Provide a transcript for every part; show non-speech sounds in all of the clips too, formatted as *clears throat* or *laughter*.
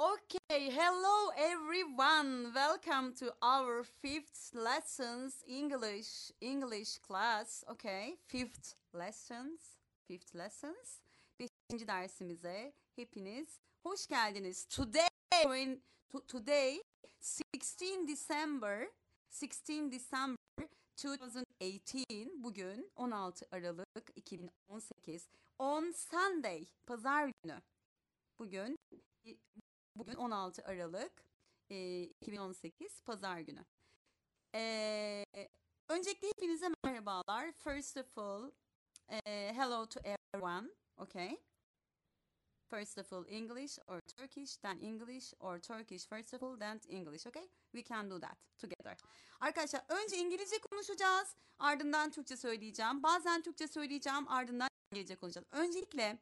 Okay, hello everyone. Welcome to our fifth lessons English English class. Okay, fifth lessons, fifth lessons. Beşinci dersimize hepiniz hoş geldiniz. Today, today, 16 December, 16 December 2018. Bugün 16 Aralık 2018. On Sunday, Pazar günü. Bugün Bugün 16 Aralık e, 2018 Pazar günü. E, öncelikle hepinize merhabalar. First of all, e, hello to everyone. Okay. First of all, English or Turkish, then English or Turkish first of all, then English. Okay? We can do that together. Arkadaşlar önce İngilizce konuşacağız. Ardından Türkçe söyleyeceğim. Bazen Türkçe söyleyeceğim. Ardından İngilizce konuşacağız. Öncelikle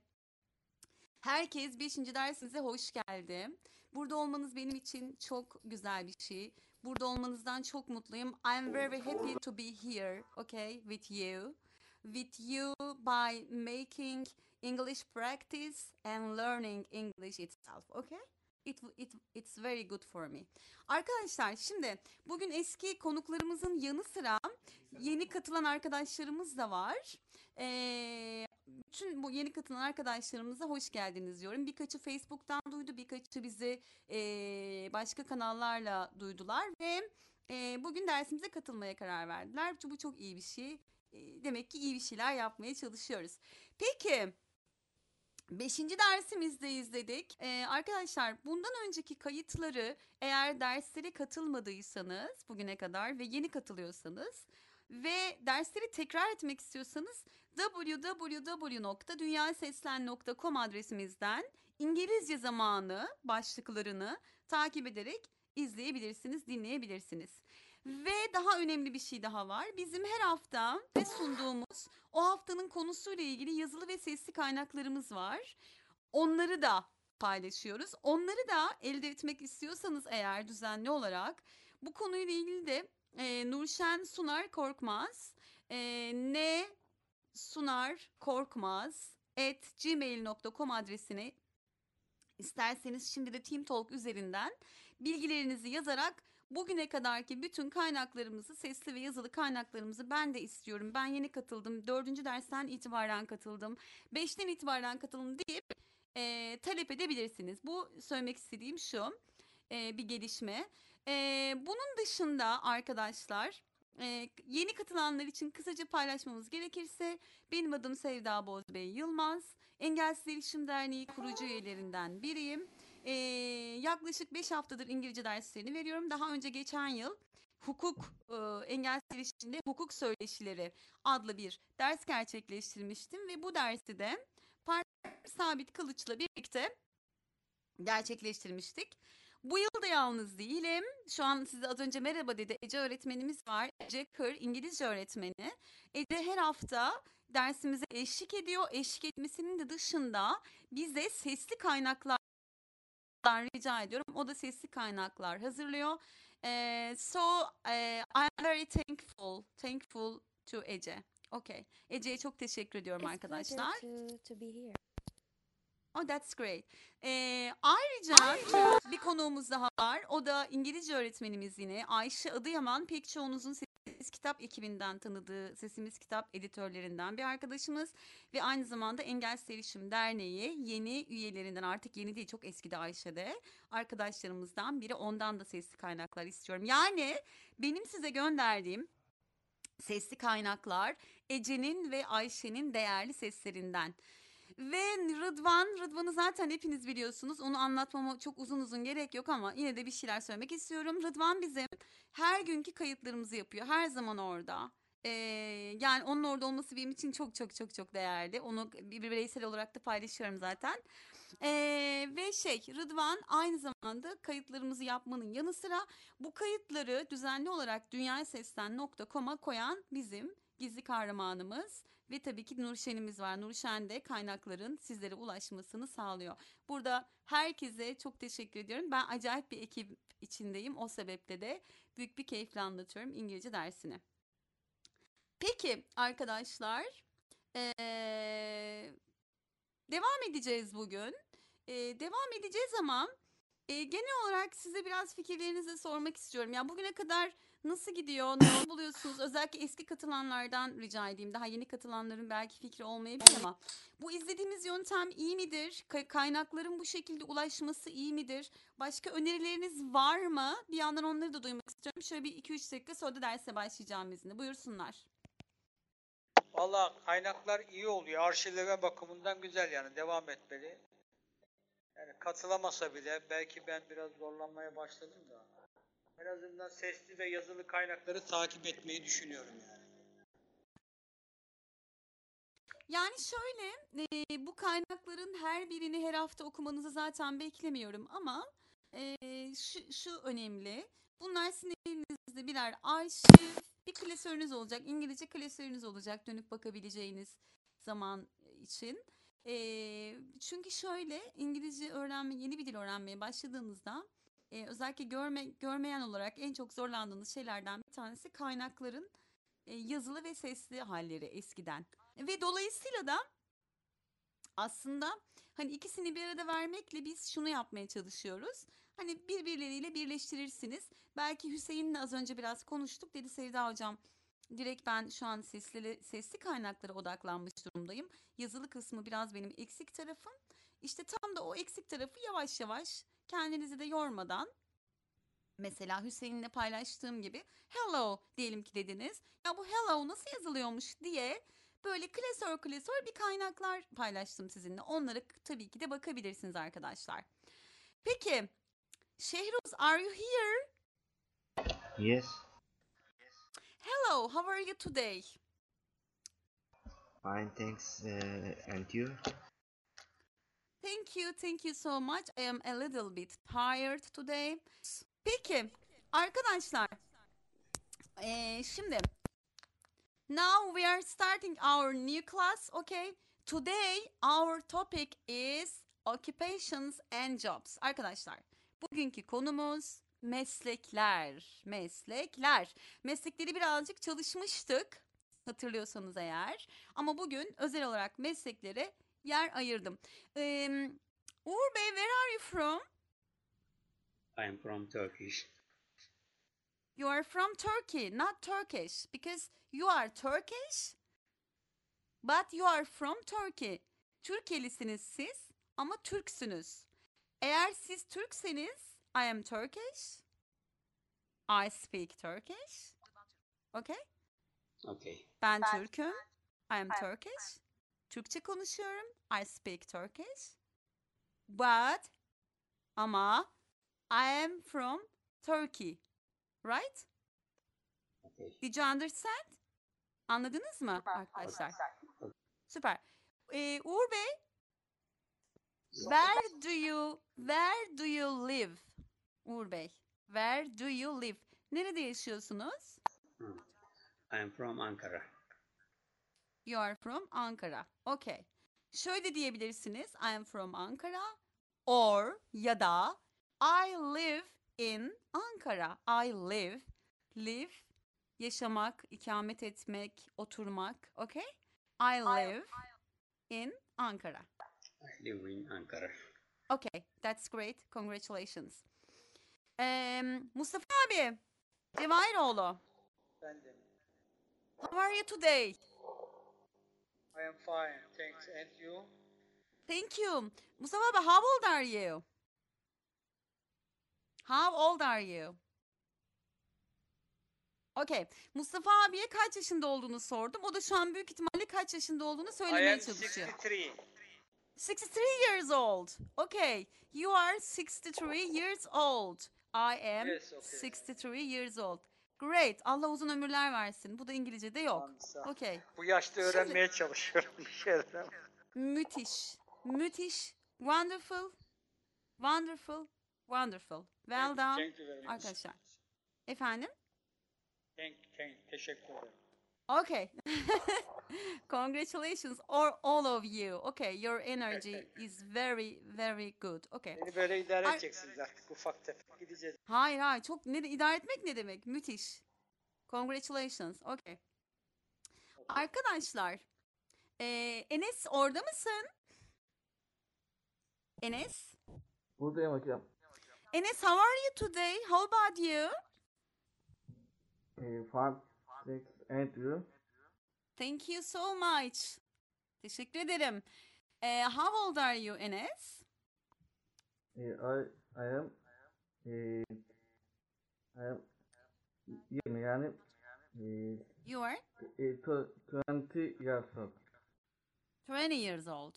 Herkes 5. dersimize hoş geldi. Burada olmanız benim için çok güzel bir şey. Burada olmanızdan çok mutluyum. I'm very happy to be here, okay, with you. With you by making English practice and learning English itself, okay? It, it, it's very good for me. Arkadaşlar şimdi bugün eski konuklarımızın yanı sıra yeni katılan arkadaşlarımız da var. Ee, bütün bu yeni katılan arkadaşlarımıza hoş geldiniz diyorum. Birkaçı Facebook'tan duydu, birkaçı bizi e, başka kanallarla duydular ve e, bugün dersimize katılmaya karar verdiler. Bu çok iyi bir şey. E, demek ki iyi bir şeyler yapmaya çalışıyoruz. Peki. Beşinci dersimizde izledik. Ee, arkadaşlar bundan önceki kayıtları eğer derslere katılmadıysanız bugüne kadar ve yeni katılıyorsanız ve dersleri tekrar etmek istiyorsanız www.dünyaseslen.com adresimizden İngilizce zamanı başlıklarını takip ederek izleyebilirsiniz, dinleyebilirsiniz. Ve daha önemli bir şey daha var. Bizim her hafta ve sunduğumuz o haftanın konusuyla ilgili yazılı ve sesli kaynaklarımız var. Onları da paylaşıyoruz. Onları da elde etmek istiyorsanız eğer düzenli olarak bu konuyla ilgili de e, Nurşen Sunar Korkmaz e, ne sunar korkmaz at gmail.com adresine isterseniz şimdi de Team Talk üzerinden bilgilerinizi yazarak bugüne kadarki bütün kaynaklarımızı sesli ve yazılı kaynaklarımızı ben de istiyorum. Ben yeni katıldım. Dördüncü dersten itibaren katıldım. Beşten itibaren katıldım deyip e, talep edebilirsiniz. Bu söylemek istediğim şu e, bir gelişme. E, bunun dışında arkadaşlar e, yeni katılanlar için kısaca paylaşmamız gerekirse benim adım Sevda Bozbey Yılmaz. Engelsiz Erişim Derneği kurucu üyelerinden biriyim. E, yaklaşık 5 haftadır İngilizce derslerini veriyorum. Daha önce geçen yıl hukuk e, engelsiz erişimde hukuk söyleşileri adlı bir ders gerçekleştirmiştim ve bu dersi de Parti Sabit Kılıç'la birlikte gerçekleştirmiştik. Bu yıl da yalnız değilim. Şu an size az önce merhaba dedi. Ece öğretmenimiz var. Ece Kır İngilizce öğretmeni. Ece her hafta dersimize eşlik ediyor. Eşlik etmesinin de dışında bize sesli kaynaklar rica ediyorum. O da sesli kaynaklar hazırlıyor. Ee, so eh, I'm very thankful, thankful to Ece. Okay. Ece'ye çok teşekkür ediyorum It's arkadaşlar. to, to be here. Oh that's great. Ee, ayrıca bir konuğumuz daha var. O da İngilizce öğretmenimiz yine. Ayşe Adıyaman pek çoğunuzun Sesimiz Kitap ekibinden tanıdığı Sesimiz Kitap editörlerinden bir arkadaşımız. Ve aynı zamanda Engelsiz Erişim Derneği yeni üyelerinden artık yeni değil çok eski de Ayşe'de arkadaşlarımızdan biri. Ondan da sesli kaynaklar istiyorum. Yani benim size gönderdiğim sesli kaynaklar Ece'nin ve Ayşe'nin değerli seslerinden. Ve Rıdvan, Rıdvan'ı zaten hepiniz biliyorsunuz. Onu anlatmama çok uzun uzun gerek yok ama yine de bir şeyler söylemek istiyorum. Rıdvan bizim her günkü kayıtlarımızı yapıyor. Her zaman orada. Ee, yani onun orada olması benim için çok çok çok çok değerli. Onu bir bireysel olarak da paylaşıyorum zaten. Ee, ve şey Rıdvan aynı zamanda kayıtlarımızı yapmanın yanı sıra bu kayıtları düzenli olarak dünyaseslen.com'a koyan bizim gizli kahramanımız ve tabii ki Nurşen'imiz var. Nurşen de kaynakların sizlere ulaşmasını sağlıyor. Burada herkese çok teşekkür ediyorum. Ben acayip bir ekip içindeyim. O sebeple de büyük bir keyifle anlatıyorum İngilizce dersini. Peki arkadaşlar ee, devam edeceğiz bugün. Ee, devam edeceğiz ama e, genel olarak size biraz fikirlerinizi sormak istiyorum. Ya bugüne kadar nasıl gidiyor? Ne *laughs* buluyorsunuz? Özellikle eski katılanlardan rica edeyim. Daha yeni katılanların belki fikri olmayabilir ama bu izlediğimiz yöntem iyi midir? Ka- kaynakların bu şekilde ulaşması iyi midir? Başka önerileriniz var mı? Bir yandan onları da duymak istiyorum. Şöyle bir 2-3 dakika sonra da derse başlayacağım izni. Buyursunlar. Valla kaynaklar iyi oluyor. Arşivleme bakımından güzel yani. Devam etmeli. Yani katılamasa bile belki ben biraz zorlanmaya başladım da. En azından sesli ve yazılı kaynakları takip etmeyi düşünüyorum yani. Yani şöyle, e, bu kaynakların her birini her hafta okumanızı zaten beklemiyorum ama e, şu, şu önemli. Bunlar sizin elinizde birer arşiv, bir klasörünüz olacak. İngilizce klasörünüz olacak dönüp bakabileceğiniz zaman için. E, çünkü şöyle İngilizce öğrenme, yeni bir dil öğrenmeye başladığınızda e, özellikle görme, görmeyen olarak en çok zorlandığınız şeylerden bir tanesi kaynakların e, yazılı ve sesli halleri eskiden. Ve dolayısıyla da aslında hani ikisini bir arada vermekle biz şunu yapmaya çalışıyoruz. Hani birbirleriyle birleştirirsiniz. Belki Hüseyin'le az önce biraz konuştuk. Dedi Sevda hocam direkt ben şu an sesli, sesli kaynaklara odaklanmış durumdayım. Yazılı kısmı biraz benim eksik tarafım. İşte tam da o eksik tarafı yavaş yavaş kendinizi de yormadan Mesela Hüseyin'le paylaştığım gibi hello diyelim ki dediniz. Ya bu hello nasıl yazılıyormuş diye böyle klasör klasör bir kaynaklar paylaştım sizinle. Onlara tabii ki de bakabilirsiniz arkadaşlar. Peki Şehruz are you here? Yes, Hello, how are you today? fine, thanks. Uh, and you? Thank you, thank you so much. I am a little bit tired today. Peki arkadaşlar eee, şimdi now we are starting our new class, okay? Today our topic is occupations and jobs. Arkadaşlar bugünkü konumuz meslekler, meslekler. Meslekleri birazcık çalışmıştık hatırlıyorsanız eğer. Ama bugün özel olarak mesleklere yer ayırdım. Eee, Uğur Bey, where are you from? I'm from Turkish. You are from Turkey, not Turkish, because you are Turkish, but you are from Turkey. Türkiyelisiniz siz ama Türksünüz. Eğer siz Türkseniz, I am Turkish. I speak Turkish. Okay? Okay. Ben Türk'üm. I am Turkish. Türkçe konuşuyorum. I speak Turkish. But ama I am from Turkey. Right? Okay. Did you understand? Anladınız mı arkadaşlar? Süper. Ee, Uğur Bey, where do you where do you live? Uğur Bey, where do you live? Nerede yaşıyorsunuz? Hmm. I'm from Ankara. You are from Ankara. Okay. Şöyle diyebilirsiniz. I am from Ankara. Or ya da I live in Ankara. I live. Live. Yaşamak, ikamet etmek, oturmak. Okay? I live in Ankara. I live in Ankara. Okay. That's great. Congratulations. Em, Mustafa abi. Cevahiroğlu. Ben de. How are you today? I am fine. Thanks. And you? Thank you. Mustafa abi, how old are you? How old are you? Okay. Mustafa abiye kaç yaşında olduğunu sordum. O da şu an büyük ihtimalle kaç yaşında olduğunu I söylemeye am çalışıyor. 63. 63 years old. Okay. You are 63 years old. I am Yes, okay. 63 years old. Great. Allah uzun ömürler versin. Bu da İngilizce'de yok. Okay. Bu yaşta öğrenmeye çalışıyorum bir şeyler. Müthiş. Müthiş. Wonderful. Wonderful. Wonderful. Well done. Thank you very much. Arkadaşlar. Efendim? Thank, thank, teşekkür ederim. Okay. *laughs* Congratulations or all of you. Okay, your energy is very very good. Okay. Beni böyle idare Ay- edeceksiniz artık ufak tefek gideceğiz. Hayır hayır çok ne idare etmek ne demek? Müthiş. Congratulations. Okay. Arkadaşlar, eee, Enes orada mısın? Enes? Buradayım hocam. Enes, how are you today? How about you? Fun, thanks, and you? Thank you so much. Teşekkür ederim. Ee, how old are you Enes? Uh, I, I am, uh, I am 20 yani uh, You are uh, tw- 20 years old. 20 years old.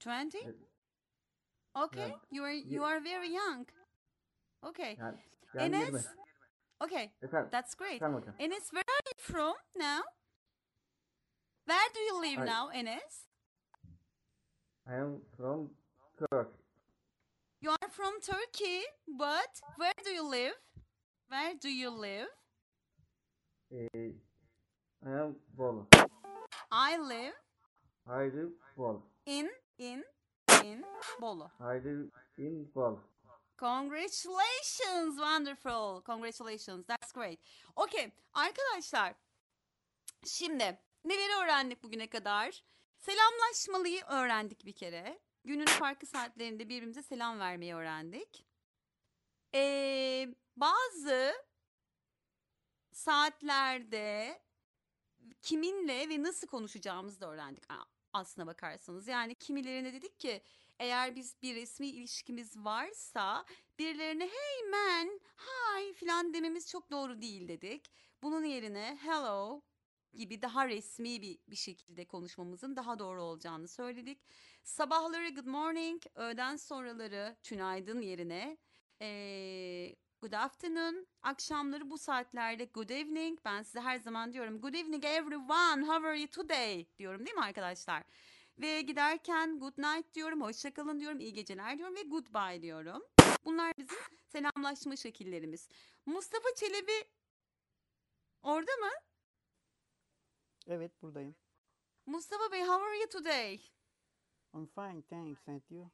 20? Evet. Okay, Evet. you are you are very young. Okay. Yani, yani 20. Okay, Efendim, that's great. efendim hocam. Enes, where are you from now? Where do you live I- now, Enes? I am from Turkey. You are from Turkey, but where do you live? Where do you live? Uh, I am Bolu. I live I live Bolu. in in in Bolu. I live in Bolu. Congratulations, wonderful. Congratulations, that's great. Okay, arkadaşlar. Şimdi neleri öğrendik bugüne kadar? Selamlaşmalıyı öğrendik bir kere. Günün farklı saatlerinde birbirimize selam vermeyi öğrendik. Ee, bazı saatlerde kiminle ve nasıl konuşacağımızı da öğrendik aslına bakarsanız. Yani kimilerine dedik ki eğer biz bir resmi ilişkimiz varsa birilerine hey man, hi filan dememiz çok doğru değil dedik. Bunun yerine hello gibi daha resmi bir, bir şekilde konuşmamızın daha doğru olacağını söyledik. Sabahları good morning, öğleden sonraları tünaydın yerine eee, good afternoon, akşamları bu saatlerde good evening. Ben size her zaman diyorum good evening everyone, how are you today diyorum değil mi arkadaşlar? Ve giderken good night diyorum, hoşça kalın diyorum, iyi geceler diyorum ve goodbye diyorum. Bunlar bizim selamlaşma şekillerimiz. Mustafa Çelebi orada mı? Evet buradayım. Mustafa Bey, how are you today? I'm fine, thanks. And you?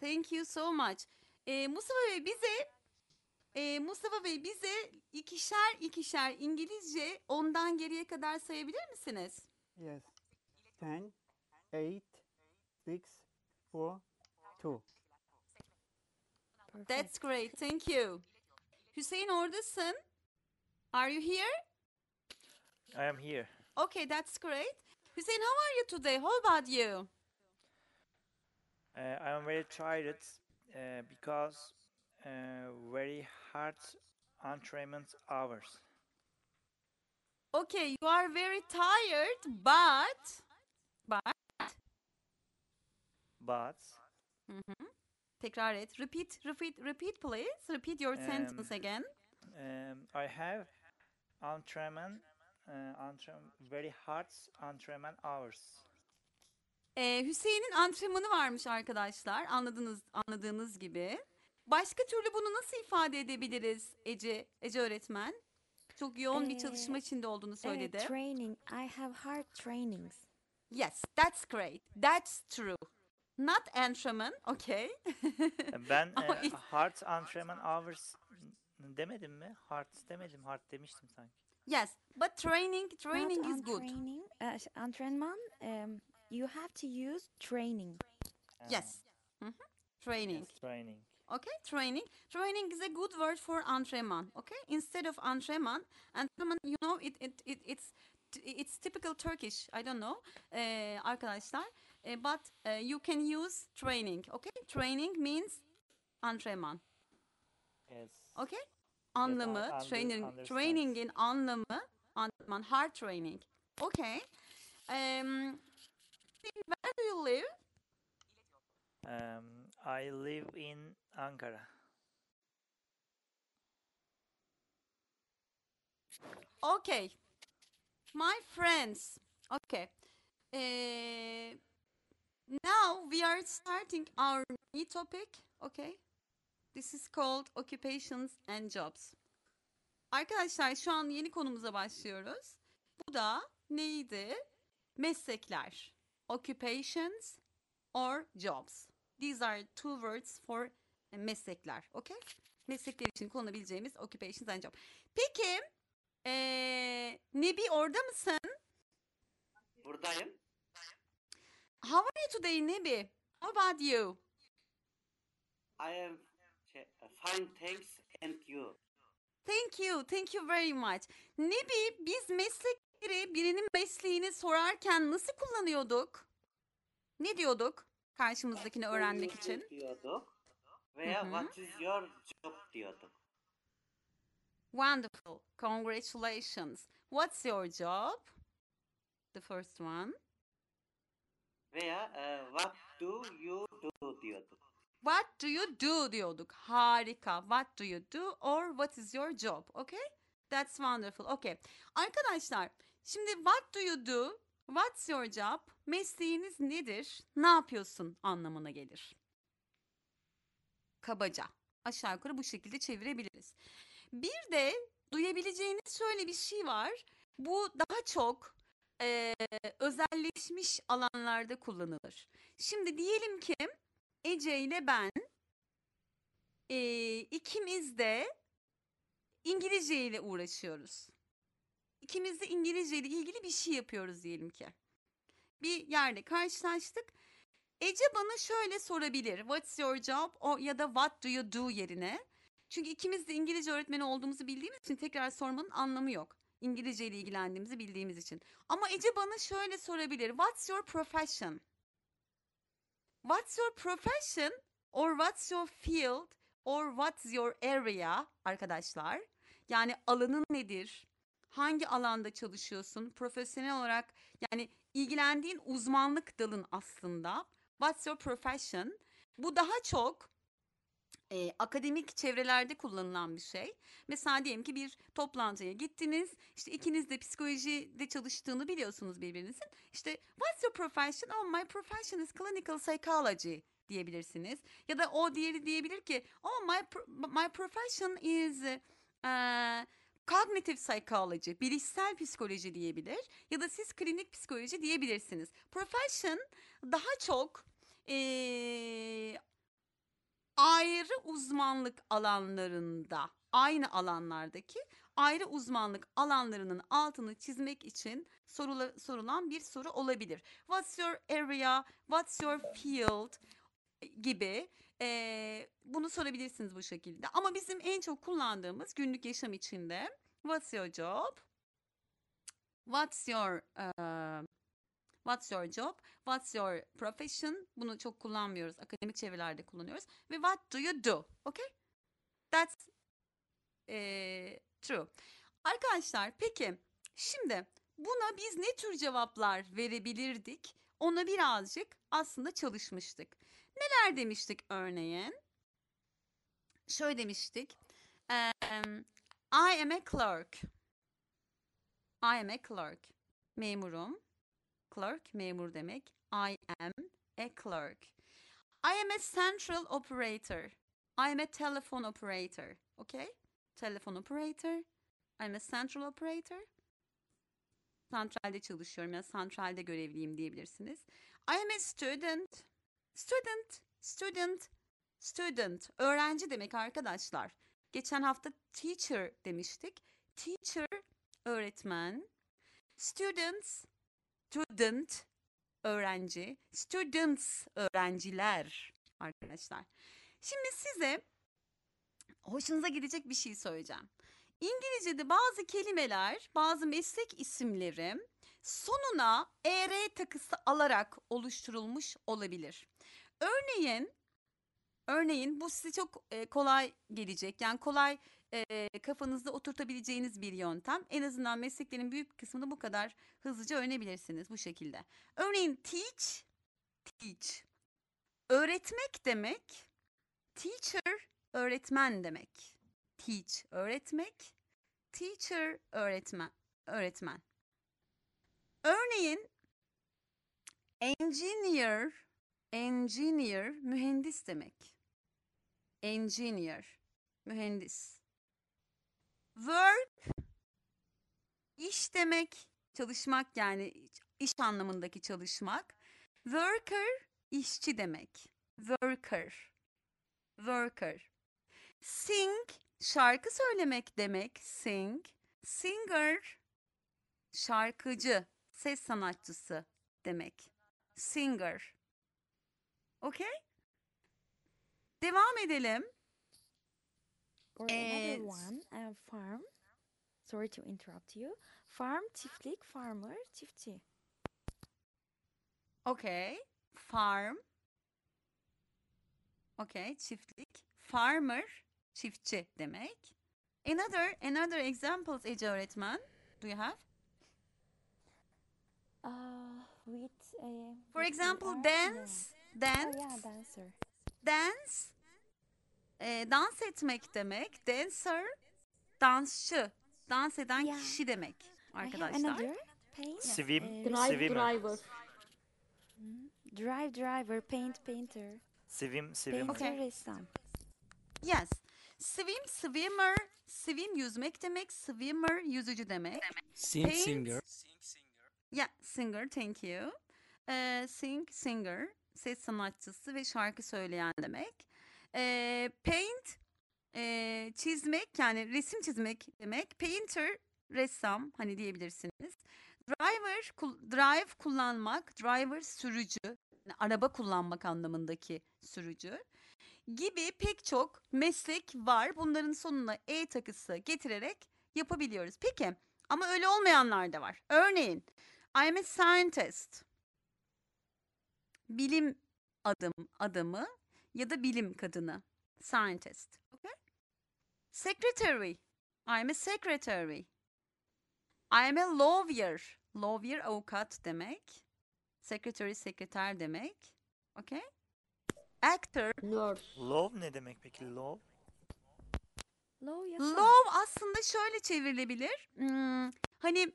Thank you so much. Ee, Mustafa Bey bize e, Mustafa Bey bize ikişer ikişer İngilizce ondan geriye kadar sayabilir misiniz? Yes. Ten, eight, six, four, two. That's great. Thank you. Hüseyin oradasın. Are you here? I am here. Okay, that's great. Hüseyin, how are you today? How about you? Uh, I am very tired uh, because uh, very hard entrainment hours. Okay, you are very tired, but but But tekrar et. Repeat, repeat, repeat please. Repeat your sentence Um, again. um, I have entrainment, uh, entrain- very hard entrainment hours. Ee, Hüseyin'in antrenmanı varmış arkadaşlar. Anladınız anladığınız gibi. Başka türlü bunu nasıl ifade edebiliriz Ece Ece öğretmen? Çok yoğun bir çalışma Ee, içinde olduğunu Uh, söyledi. training. I have hard trainings. Yes, that's great. That's true. Not entrainment, okay? Uh, Ben *laughs* Ama ilk- hard entrainment hours demedim mi? Hard demedim, hard demiştim sanki. yes, but training training is good. Training. Uh, ş- entraînement. Um, you have to use training. Uh, Yes. Mhm. Training. yes, training. Okay, training. Training is a good word for entraînement. Okay, instead of entraînement, entraînement, you know, it it, it it's it's typical Turkish. I don't know, eh, arkadaşlar. Eh, but eh, you can use training. Okay, training means entraînement. Yes. Okay, anlamı under- training understand. training'in anlamı antrenman hard training. Okay. Um, where do you live? Um, I live in Ankara. Okay. My friends. Okay. Eh, now we are starting our new topic. Okay. This is called occupations and jobs. Arkadaşlar şu an yeni konumuza başlıyoruz. Bu da neydi? Meslekler. Occupations or jobs. These are two words for meslekler. Okay? Meslekler için kullanabileceğimiz occupations and jobs. Peki ee, Nebi orada mısın? Buradayım. How are you today Nebi? How about you? I am şey, fine thanks and you. Thank you, thank you very much. Nebi, biz meslekleri birinin mesleğini sorarken nasıl kullanıyorduk? Ne diyorduk karşımızdakini öğrenmek için? diyorduk. Veya Hı hı. what is your job diyorduk. Wonderful, congratulations. What's your job? The first one. Veya e, what do you do diyorduk. What do you do diyorduk. Harika. What do you do or what is your job? Okay? That's wonderful. Okay. Arkadaşlar, şimdi what do you do? What's your job? Mesleğiniz nedir? Ne yapıyorsun anlamına gelir. Kabaca. Aşağı yukarı bu şekilde çevirebiliriz. Bir de duyabileceğiniz şöyle bir şey var. Bu daha çok eee, özelleşmiş alanlarda kullanılır. Şimdi diyelim ki Ece ile ben eee, ikimiz de İngilizce ile uğraşıyoruz. İkimiz de İngilizce ile ilgili bir şey yapıyoruz diyelim ki. Bir yerde karşılaştık. Ece bana şöyle sorabilir. What's your job? O ya da what do you do yerine. Çünkü ikimiz de İngilizce öğretmeni olduğumuzu bildiğimiz için tekrar sormanın anlamı yok. İngilizce ile ilgilendiğimizi bildiğimiz için. Ama Ece bana şöyle sorabilir. What's your profession? What's your profession or what's your field or what's your area arkadaşlar? Yani alanın nedir? Hangi alanda çalışıyorsun? Profesyonel olarak yani ilgilendiğin uzmanlık dalın aslında. What's your profession? Bu daha çok e, akademik çevrelerde kullanılan bir şey. Mesela diyelim ki bir toplantıya gittiniz. İşte ikiniz de psikolojide çalıştığını biliyorsunuz birbirinizin. İşte what's your profession? Oh my profession is clinical psychology diyebilirsiniz. Ya da o diğeri diyebilir ki oh my pro- my profession is eh, cognitive psychology, bilişsel psikoloji diyebilir. Ya da siz klinik psikoloji diyebilirsiniz. Profession daha çok eh, ayrı uzmanlık alanlarında, aynı alanlardaki ayrı uzmanlık alanlarının altını çizmek için sorula, sorulan bir soru olabilir. What's your area? What's your field? gibi eee, bunu sorabilirsiniz bu şekilde. Ama bizim en çok kullandığımız günlük yaşam içinde What's your job? What's your eee, What's your job? What's your profession? Bunu çok kullanmıyoruz. Akademik çevrelerde kullanıyoruz. Ve what do you do? Okay? That's eee, true. Arkadaşlar peki şimdi buna biz ne tür cevaplar verebilirdik? Ona birazcık aslında çalışmıştık. Neler demiştik örneğin? Şöyle demiştik. Em, I am a clerk. I am a clerk. Memurum. Clerk memur demek. I am a clerk. I am a central operator. I am a telephone operator. Okay? Telephone operator. I am a central operator. Santralde çalışıyorum ya santralde görevliyim diyebilirsiniz. I am a student. Student, student, student. Öğrenci demek arkadaşlar. Geçen hafta teacher demiştik. Teacher, öğretmen. Students, student, öğrenci. Students, öğrenciler arkadaşlar. Şimdi size hoşunuza gidecek bir şey söyleyeceğim. İngilizce'de bazı kelimeler, bazı meslek isimleri sonuna er takısı alarak oluşturulmuş olabilir. Örneğin, örneğin bu size çok e, kolay gelecek. Yani kolay e, kafanızda oturtabileceğiniz bir yöntem. En azından mesleklerin büyük kısmını bu kadar hızlıca öğrenebilirsiniz bu şekilde. Örneğin teach, teach. Öğretmek demek. Teacher, öğretmen demek. Teach, öğretmek. Teacher, öğretmen. Öğretmen. Örneğin engineer, engineer mühendis demek. Engineer, mühendis. Work iş demek, çalışmak yani iş anlamındaki çalışmak. Worker işçi demek. Worker. Worker. Sing şarkı söylemek demek. Sing. Singer şarkıcı, ses sanatçısı demek. Singer. Okay? Devam edelim. Or another one, uh, farm. Sorry to interrupt you. Farm, çiftlik, farmer, çiftçi. Okay. Farm. Okay, çiftlik. Farmer, çiftçi demek. Another another examples Ece öğretmen. Do you have? Uh, with uh, For example, dance. Dance. Oh yeah, dancer. Dance. E, dans etmek demek. Dancer. Dansçı. Dans eden Yeah. kişi demek arkadaşlar. Swim, uh, Drive swimmer. driver. drive driver, paint painter, Swim, swimmer. painter, Okay. ressam. Yes. Swim, swimmer. Swim yüzmek demek. Swimmer yüzücü demek. Sing Paint. singer. Yeah, singer, thank you. Ee, sing, singer, ses sanatçısı ve şarkı söyleyen demek. Ee, paint, ee, çizmek yani resim çizmek demek. Painter, ressam hani diyebilirsiniz. Driver, drive kullanmak, driver sürücü, yani araba kullanmak anlamındaki sürücü gibi pek çok meslek var. Bunların sonuna e takısı getirerek yapabiliyoruz. Peki ama öyle olmayanlar da var. Örneğin I'm a scientist. Bilim adım adamı ya da bilim kadını. Scientist. Okay? Secretary. I'm a secretary. I'm a lawyer. Lawyer avukat demek. Secretary sekreter demek. Okay? Actor. Nurse. Love ne demek peki love? Love aslında şöyle çevrilebilir. Hmm, hani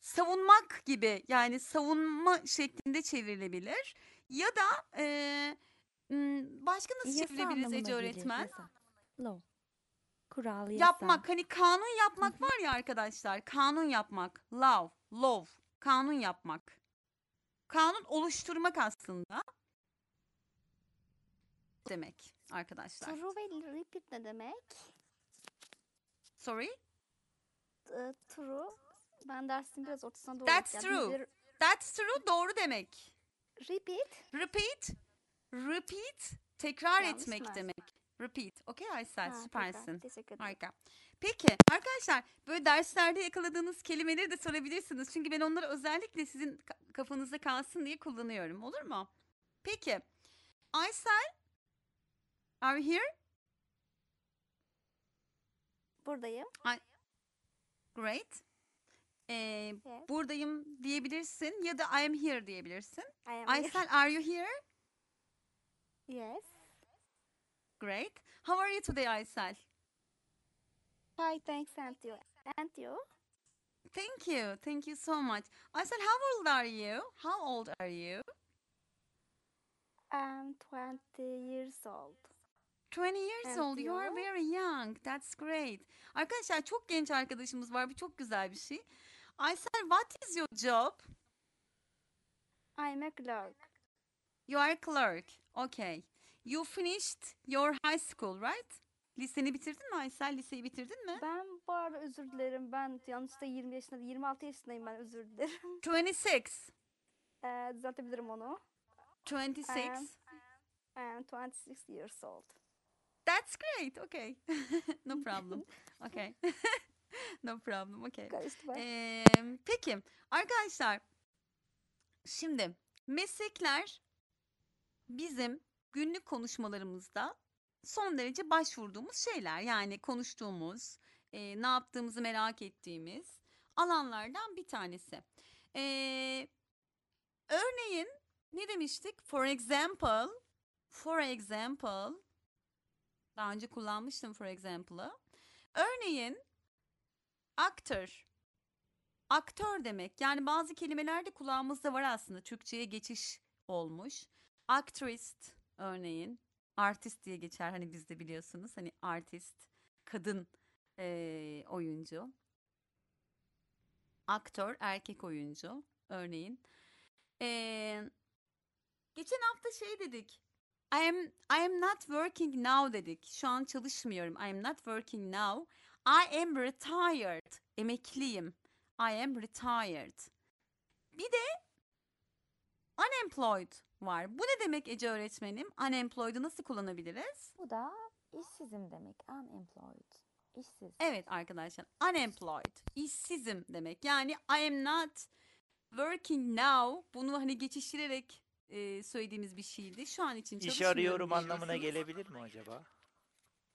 savunmak gibi yani savunma şeklinde çevrilebilir. Ya da eee, başka nasıl Yasa çevirebiliriz anlamına Ece gelir, öğretmen? yasa. Law. Kural, yasa. Yapmak hani kanun yapmak var ya arkadaşlar. Kanun yapmak. Love, love. Kanun yapmak. Kanun oluşturmak aslında. Demek arkadaşlar. True ve repeat ne demek? Sorry? Ee, true. Ben dersin biraz ortasına doğru That's geldim. true. Bir That's true doğru demek. Repeat. Repeat. Repeat. Tekrar Yanlış etmek mı? demek. Repeat. Okey Aysel Ha, süpersin. tekrar. Teşekkür ederim. Harika. Peki arkadaşlar böyle derslerde yakaladığınız kelimeleri de sorabilirsiniz. Çünkü ben onları özellikle sizin ka- kafanızda kalsın diye kullanıyorum. Olur mu? Peki. Aysel. Are you here? Buradayım. Great. Ee, Yes. buradayım diyebilirsin ya da I am here diyebilirsin. I am here. Aysel are you here? Yes. Great. How are you today Aysel? Hi, thanks, and you. And you? Thank you. Thank you so much. Aysel how old are you? How old are you? I'm 20 years old. 20 years And old. You are you? very young. That's great. Arkadaşlar çok genç arkadaşımız var. Bu çok güzel bir şey. Aysel, what is your job? I'm a clerk. You are a clerk. Okay. You finished your high school, right? Liseni bitirdin mi Aysel? Liseyi bitirdin mi? Ben bu arada özür dilerim. Ben yanlışlıkla 20 yaşında, 26 yaşındayım ben özür dilerim. *laughs* 26. Ee, düzeltebilirim onu. 26. I am, I am 26 years old. That's great. Okay. *laughs* *laughs* no problem. Okay. no problem. Okay. Ee, peki arkadaşlar şimdi meslekler bizim günlük konuşmalarımızda son derece başvurduğumuz şeyler yani konuştuğumuz e, ne yaptığımızı merak ettiğimiz alanlardan bir tanesi. Ee, örneğin ne demiştik? For example, for example daha önce kullanmıştım for example'ı. Örneğin actor aktör demek. Yani bazı kelimeler de kulağımızda var aslında. Türkçe'ye geçiş olmuş. Actress örneğin. Artist diye geçer hani bizde biliyorsunuz. Hani artist, kadın eee, oyuncu. Aktör, erkek oyuncu örneğin. Eee, geçen hafta şey dedik. I am, I am not working now dedik. Şu an çalışmıyorum. I am not working now. I am retired. Emekliyim. I am retired. Bir de unemployed var. Bu ne demek Ece öğretmenim? Unemployed'u nasıl kullanabiliriz? Bu da işsizim demek. Unemployed. İşsiz. Evet arkadaşlar unemployed işsizim demek. Yani I am not working now bunu hani geçiştirerek e, söylediğimiz bir şeydi. Şu an için İş çalışmıyorum arıyorum anlamına gelebilir mi acaba?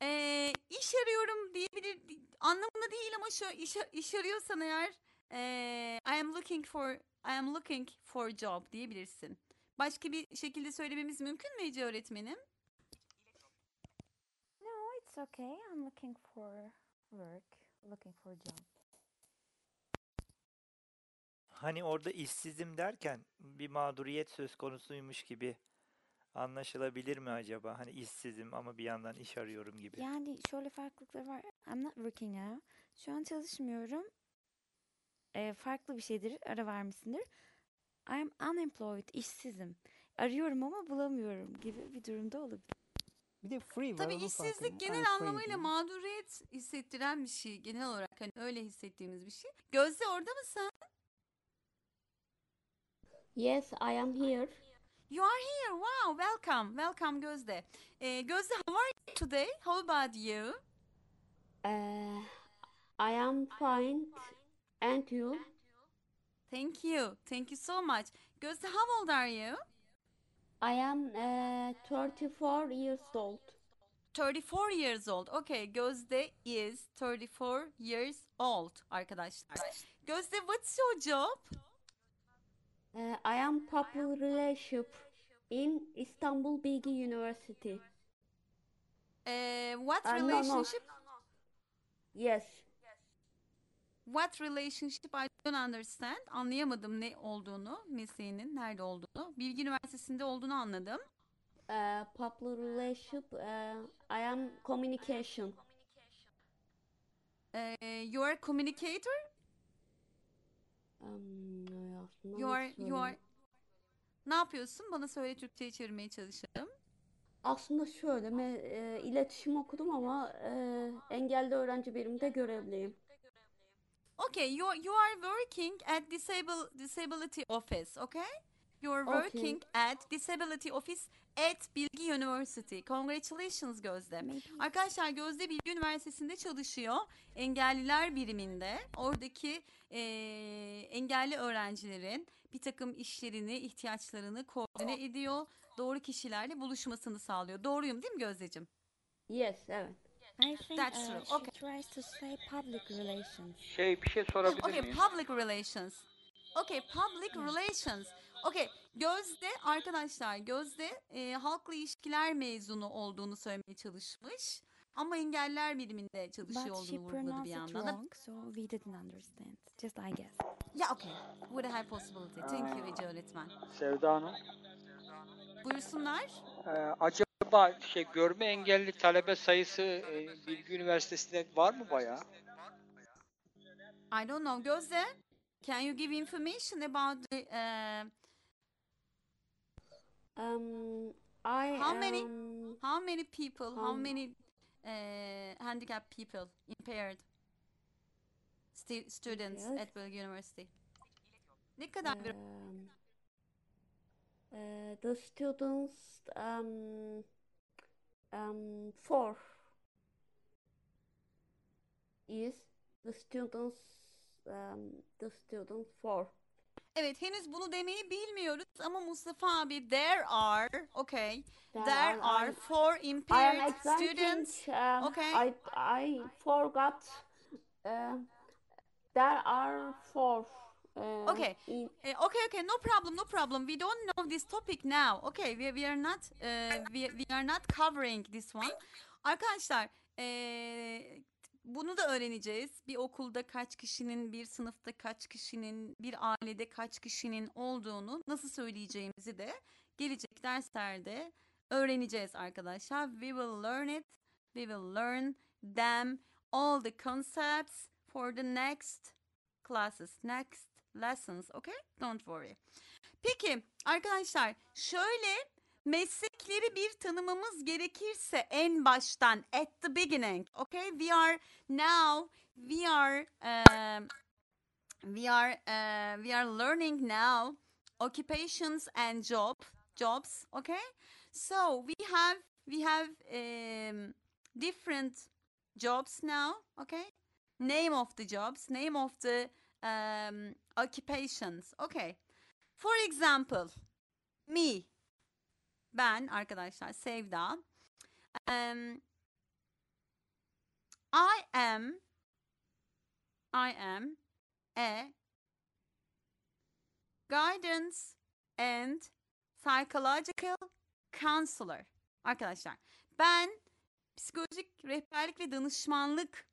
Ee, iş arıyorum diyebilir anlamında değil ama şu iş, iş arıyorsan eğer ee, I am looking for I am looking for job diyebilirsin. Başka bir şekilde söylememiz mümkün mü Ece öğretmenim? No, it's okay. I'm looking for work. Looking for job. Hani orada işsizim derken bir mağduriyet söz konusuymuş gibi anlaşılabilir mi acaba? Hani işsizim ama bir yandan iş arıyorum gibi. Yani şöyle farklılıkları var. I'm not working now. Şu an çalışmıyorum. Ee, farklı bir şeydir. Ara vermişsindir. I'm unemployed. işsizim. Arıyorum ama bulamıyorum gibi bir durumda olabilir. Bir de free var. Tabii işsizlik ne? genel I'm free anlamıyla diyor. mağduriyet hissettiren bir şey. Genel olarak hani öyle hissettiğimiz bir şey. Gözde orada mısın? Yes, I am here. You are here. Wow, welcome. Welcome Gözde. Ee, Gözde how are you today? How about you? Uh, I am fine. And you? Thank you. Thank you so much. Gözde how old are you? I am uh, 34 years old. 34 years old. Okay, Gözde is 34 years old arkadaşlar. Gözde what's your job? Uh, I am public relationship in Istanbul Bilgi University. What Uh, no, no. relationship? Yes. What relationship? I don't understand. Anlayamadım ne olduğunu, mesleğinin nerede olduğunu. Bilgi Üniversitesi'nde olduğunu anladım. Uh, public relationship. Uh, I am communication. Ee, you are communicator? Um, no, You are, you? Ne yapıyorsun? Bana söyle Türkçe'ye çevirmeye çalışalım. Aslında şöyle, me- e, iletişim okudum ama e, engelli öğrenci biriminde görevliyim. Okay, you you are working at disable disability office, okay? You are Okay. working at disability office at Bilgi University. Congratulations Gözde. Arkadaşlar Gözde Bilgi Üniversitesi'nde çalışıyor. Engelliler biriminde. Oradaki eee, engelli öğrencilerin bir takım işlerini, ihtiyaçlarını koordine ediyor. Doğru kişilerle buluşmasını sağlıyor. Doğruyum değil mi Gözdeciğim? Yes, evet. I think That's uh, true. she Okay. tries to say public relations. Şey bir şey sorabilir Okay, miyim? public relations. Okay, public relations. Okay, Gözde arkadaşlar Gözde e, halkla ilişkiler mezunu olduğunu söylemeye çalışmış. Ama engeller biriminde çalışıyor But she olduğunu vurguladı bir pronounced it yandan da. wrong, so we didn't understand. Just I guess. Yeah, okay. With a high possibility. Thank you Ece öğretmen. Sevda Hanım. Buyursunlar. Ee, acaba şey görme engelli talebe sayısı e, Bilgi Üniversitesi'nde var mı bayağı? I don't know. Gözde, can you give information about the uh, Um, I How many? am how many people, how Um, many uh, handicapped people, impaired stu- students Impaired? at Bilgi University? Ne kadar bir um, uh, the students um, um, four is the students um, the students four. Evet henüz bunu demeyi bilmiyoruz ama Mustafa abi there are okay There there are- four impaired students Um, okay. I I forgot. Uh, there are four. Uh, Okay. Eh, okay okay. No problem no problem. We don't know this topic now. Okay we, we are not eh, we, we are not covering this one. Arkadaşlar eh, bunu da öğreneceğiz. Bir okulda kaç kişinin bir sınıfta kaç kişinin bir ailede kaç kişinin olduğunu nasıl söyleyeceğimizi de gelecek derslerde öğreneceğiz arkadaşlar. We will learn it. We will learn them all the concepts for the next classes. Next lessons okay don't worry peki arkadaşlar şöyle meslekleri bir tanımamız gerekirse en baştan at the beginning okay we are now we are um, we are uh, we are learning now occupations and job jobs. Okay, so we have we have um, different jobs now. Okay, name of the jobs, name of the um, occupations. Okay, for example, me, ben arkadaşlar Sevda. Um, I am I am a guidance and psychological counselor. Arkadaşlar ben psikolojik rehberlik ve danışmanlık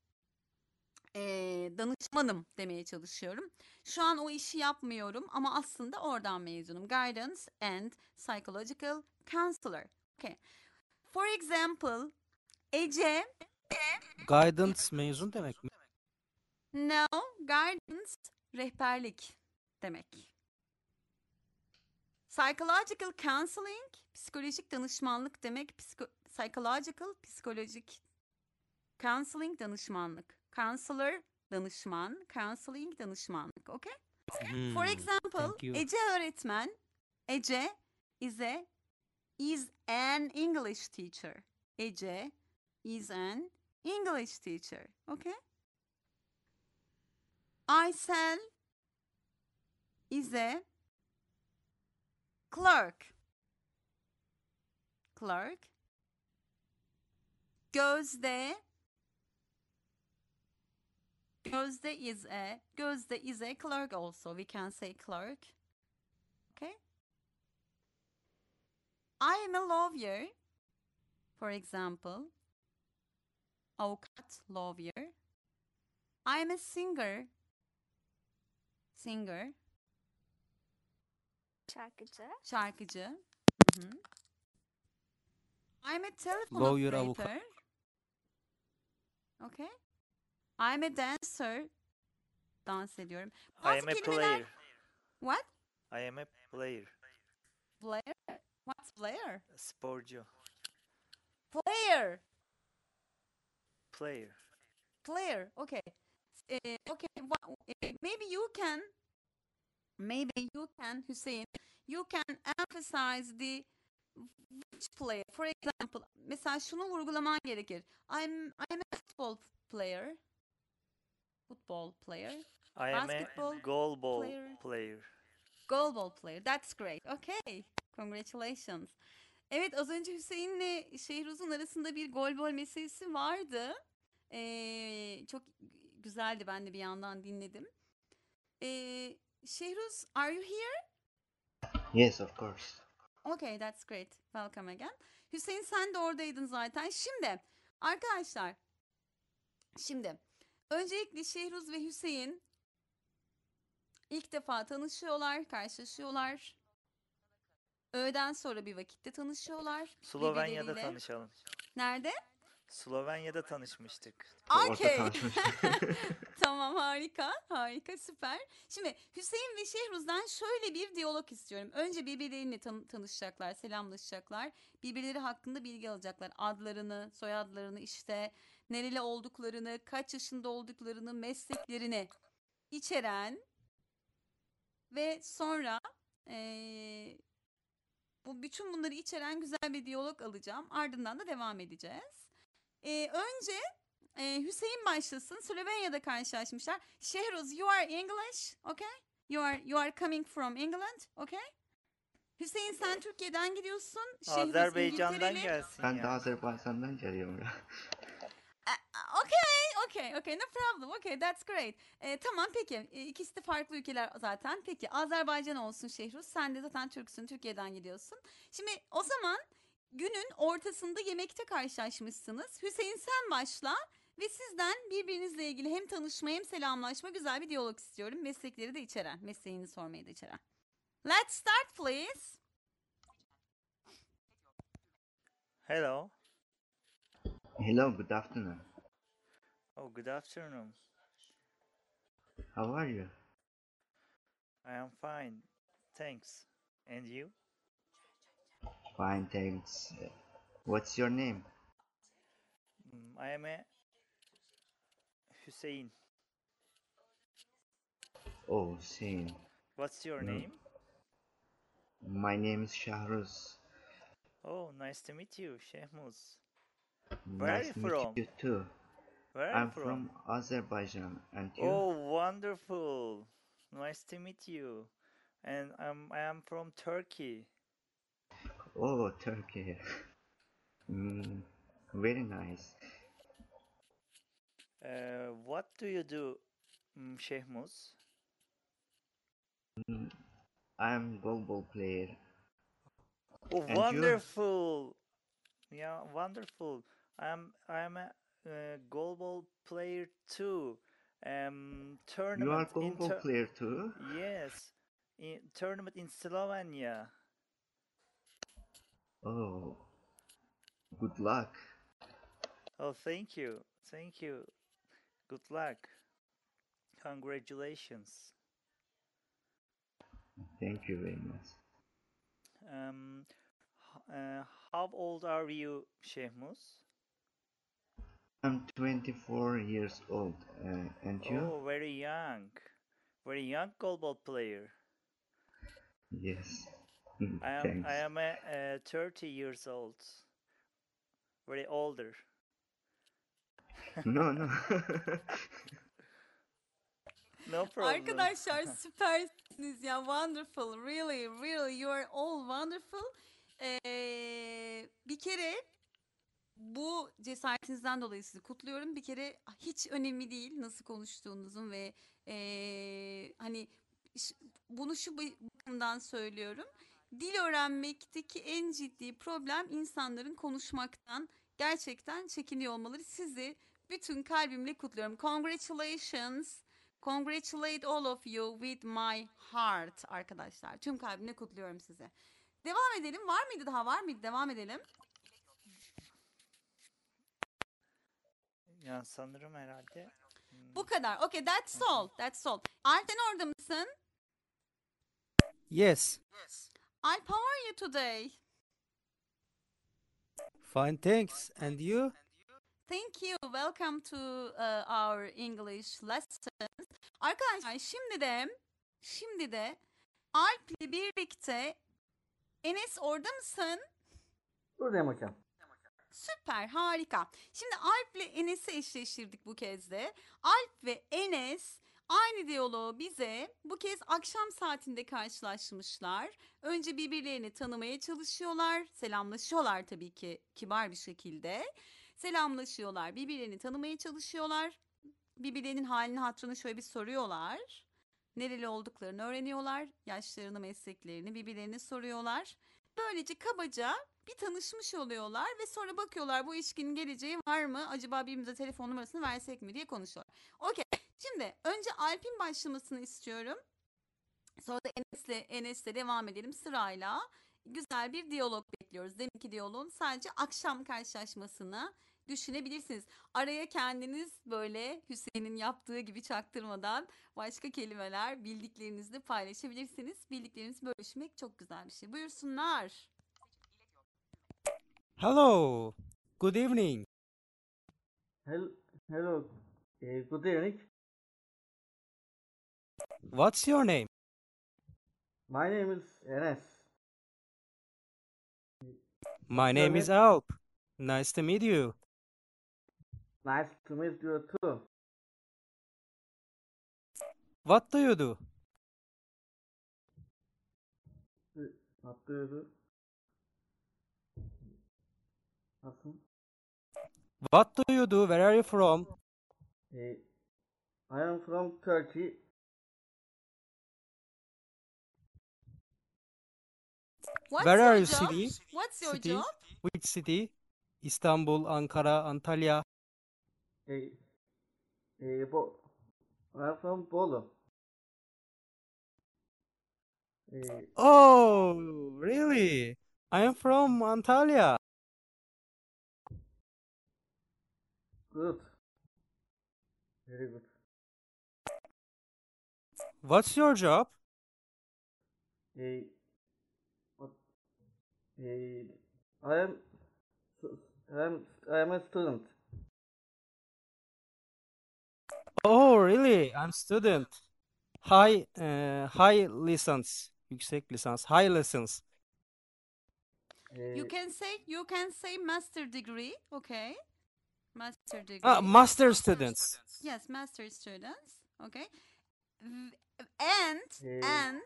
eee, danışmanım demeye çalışıyorum. Şu an o işi yapmıyorum ama aslında oradan mezunum. Guidance and psychological counselor. Okay. For example, Ece Guidance mezun demek mi? No, guidance rehberlik demek. Psychological counseling psikolojik danışmanlık demek. Psiko- psychological psikolojik counseling danışmanlık. Counselor danışman, counseling danışmanlık. Okay? For Hmm, example, thank you. Ece öğretmen. Ece is a is an English teacher. Ece is an English teacher. Okay? Aysel is a clerk. Clerk. Gözde Gözde is a Gözde is a clerk also. We can say clerk. Okay? I am a lawyer. For example, avukat lawyer. I am a singer. Singer. Şarkıcı. Şarkıcı. Hı hı. I'm a telephone Lawyer, avukat. operator. Okay. I'm a dancer. Dans ediyorum. I Bazı am a kelimeler... player. What? I am a player. Player? What's player? Sporcu. Player. Player. Player. Okay. Eh, okay. eh, maybe you can. Maybe you can, Hüseyin. You can emphasize the which player. For example, mesela şunu vurgulaman gerekir. I'm I'm a football player. Football player. I am Basketball a goal ball player. player. Goalball player. That's great. Okay. Congratulations. Evet az önce Hüseyin'le Şehruz'un arasında bir golbol meselesi vardı. Ee, çok güzeldi. Ben de bir yandan dinledim. Ee, Şehruz, are you here? Yes, of course. Okay, that's great. Welcome again. Hüseyin sen de oradaydın zaten. Şimdi arkadaşlar, şimdi öncelikle Şehruz ve Hüseyin ilk defa tanışıyorlar, karşılaşıyorlar. Öğleden sonra bir vakitte tanışıyorlar. Slovenya'da birbirleriyle. tanışalım. Nerede? Slovenya'da tanışmıştık. Tanışmıştık. *laughs* tamam harika harika süper. Şimdi Hüseyin ve Şehruz'dan şöyle bir diyalog istiyorum. Önce birbirleriyle tan- tanışacaklar, selamlaşacaklar. Birbirleri hakkında bilgi alacaklar. Adlarını, soyadlarını işte nereli olduklarını, kaç yaşında olduklarını, mesleklerini içeren ve sonra eee, bu bütün bunları içeren güzel bir diyalog alacağım. Ardından da devam edeceğiz. Eee, önce ee, Hüseyin başlasın. Slovenya'da karşılaşmışlar. Şehruz, you are English, okay? You are you are coming from England, okay? Hüseyin sen Türkiye'den gidiyorsun. Şehruz Azerbaycan'dan İngiltereli. gelsin Ben de. Azerbaycan'dan geliyorum ya. Okay, okay, okay, no problem. Okay, that's great. Ee, tamam peki. Ee, ikisi de farklı ülkeler zaten. Peki Azerbaycan olsun Şehruz. Sen de zaten Türksün. Türkiye'den gidiyorsun. Şimdi o zaman günün ortasında yemekte karşılaşmışsınız. Hüseyin sen başla ve sizden birbirinizle ilgili hem tanışma hem selamlaşma güzel bir diyalog istiyorum. Meslekleri de içeren, mesleğini sormayı da içeren. Let's start please. Hello. Hello, good afternoon. Oh, good afternoon. How are you? I am fine. Thanks. And you? Fine, thanks. Uh, What's your name? Mm, I am a Hüseyin. Oh, Hussein. What's your Mm. name? My name is Shahruz. Oh, nice to meet you, Shehmuz. Where are Nice you to meet from? you too. Where are I'm you from Azerbaijan, and you? Oh, wonderful. Nice to meet you. And I'm I am from Turkey. Oh, Turkey. Mm, very nice. Uh, what do you do, mm, Shehmuz? Mm, I'm goalball player. Oh, And you? wonderful. Yeah, wonderful. I'm I'm a uh, goalball player too. Um, tournament. You are in goalball player too? Yes, in tournament in Slovenia. Oh, good luck. Oh, thank you. Thank you. Good luck. Congratulations. Thank you very much. Um, uh, how old are you, Shehmuz? I'm 24 years old, uh, and you? Oh, very young. Very young goalball player. Yes. *laughs* I am Thanks. I am a, uh 30 years old. Very older. No, no. *laughs* No problem. Arkadaşlar *laughs* süpersiniz ya. Wonderful. Really, really you are all wonderful. Ee, bir kere bu cesaretinizden dolayı sizi kutluyorum. Bir kere hiç önemli değil nasıl konuştuğunuzun ve ee, hani bunu şu bakımdan söylüyorum. Dil öğrenmekteki en ciddi problem insanların konuşmaktan gerçekten çekiniyor olmaları. Sizi bütün kalbimle kutluyorum. Congratulations. Congratulate all of you with my heart arkadaşlar. Tüm kalbimle kutluyorum sizi. Devam edelim. Var mıydı daha? Var mıydı? Devam edelim. Ya sanırım herhalde. Hmm, Bu kadar. Okay, that's all. That's all. Alten orada mısın? Yes. Alp, how are you today? Fine, thanks. And you? Thank you. Welcome to uh, our English lessons. Arkadaşlar şimdi de şimdi de Alp'le birlikte Enes orada mısın? Buradayım hocam. Süper, harika. Şimdi Alp'le Enes'i eşleştirdik bu kez de. Alp ve Enes aynı diyaloğu bize bu kez akşam saatinde karşılaşmışlar. Önce birbirlerini tanımaya çalışıyorlar. Selamlaşıyorlar tabii ki kibar bir şekilde. Selamlaşıyorlar, birbirlerini tanımaya çalışıyorlar. Birbirlerinin halini hatırını şöyle bir soruyorlar. Nereli olduklarını öğreniyorlar. Yaşlarını, mesleklerini birbirlerine soruyorlar. Böylece kabaca bir tanışmış oluyorlar ve sonra bakıyorlar bu ilişkinin geleceği var mı? Acaba birbirimize telefon numarasını versek mi diye konuşuyorlar. Okey. Şimdi önce Alp'in başlamasını istiyorum. Sonra da Enes'le Enes'le devam edelim sırayla. Güzel bir diyalog bekliyoruz. Deminki diyaloğun sadece akşam karşılaşmasını düşünebilirsiniz. Araya kendiniz böyle Hüseyin'in yaptığı gibi çaktırmadan başka kelimeler bildiklerinizle paylaşabilirsiniz. Bildiklerinizi bölüşmek çok güzel bir şey. Buyursunlar. Hello. Good evening. Hello, hello. eh, good evening. What's your name? My name is Enes. My name is Alp. Nice to meet you. Nice to meet you too. What do you do? What do you do? Nasıl? What do you do? Where are you from? Eh, I am from Turkey. What's Where your are you job? city? What's your City? job? Which city? Istanbul, Ankara, Antalya. Eh, eh, Bo I am from Bolu. Eh, Oh, really? I am from Antalya. good. Very good. What's your job? Eh, what? Eh, I am I am I am a student. Oh, really? I'm student. High, uh, high license. yüksek lisans, high lessons. You can say you can say master degree, okay? Master degree. Ah, master students. Yes, master students. Okay. V- And Ee, and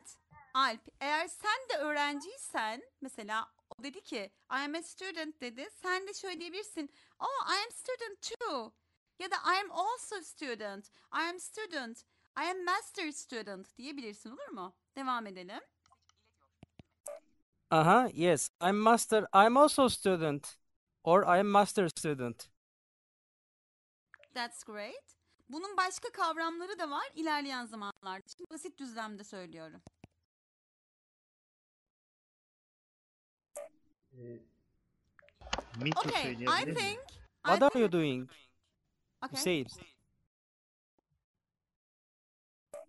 Alp eğer sen de öğrenciysen mesela o dedi ki I am a student dedi. Sen de şöyle diyebilirsin. Oh, I am student too. Ya da I am also student. I am student. I am master student diyebilirsin olur mu? Devam edelim. Aha, yes. I'm master. I'm also student. Or I'm master student. That's great. Bunun başka kavramları da var ilerleyen zamanlarda. Şimdi basit düzlemde söylüyorum. Ee, Mito Okay, I söyleyebilir miyim? think I What are think you doing? Okay. Hüseyin.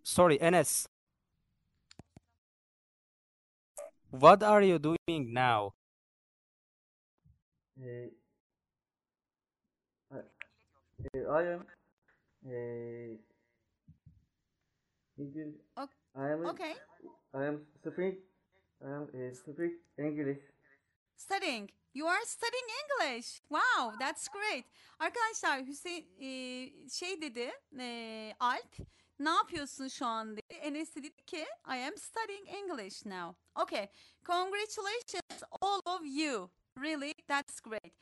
Sorry, Enes. What are you doing now? ee, I, I am ee, English. Ok- I am Okay. I am speak I am ee, speak English. Studying. You are studying English. Wow, that's great. Arkadaşlar Hüseyin e, şey dedi e, Alp ne yapıyorsun şu an dedi. Enes de dedi ki I am studying English now. Okay. Congratulations all of you. Really that's great.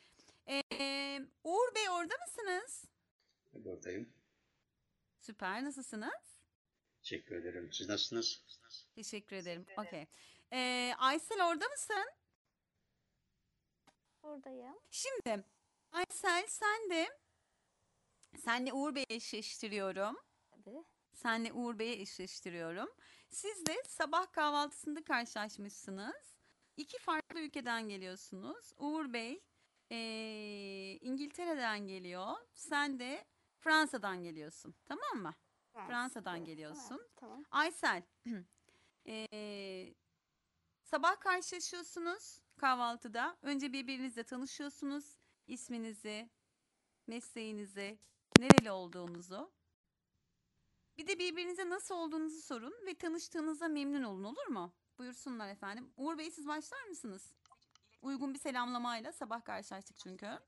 E, Uğur Bey orada mısınız? Buradayım. Süper. Nasılsınız? Teşekkür ederim. Siz nasılsınız? Teşekkür ederim. Okay. E, Aysel orada mısın? Buradayım. Şimdi Aysel sen de senle Uğur Bey'i eşleştiriyorum. Hadi. Senle Uğur Bey'i eşleştiriyorum. Siz de sabah kahvaltısında karşılaşmışsınız. İki farklı ülkeden geliyorsunuz. Uğur Bey eee, İngiltere'den geliyor. Sen de Fransa'dan geliyorsun. Tamam mı? Fransa'dan Evet, geliyorsun. Tamam. Aysel, *clears throat* eee, sabah karşılaşıyorsunuz kahvaltıda. Önce birbirinizle tanışıyorsunuz. İsminizi, mesleğinizi, nereli olduğunuzu. Bir de birbirinize nasıl olduğunuzu sorun ve tanıştığınızda memnun olun olur mu? Buyursunlar efendim. Uğur Bey siz başlar mısınız? Uygun bir selamlamayla sabah karşılaştık çünkü.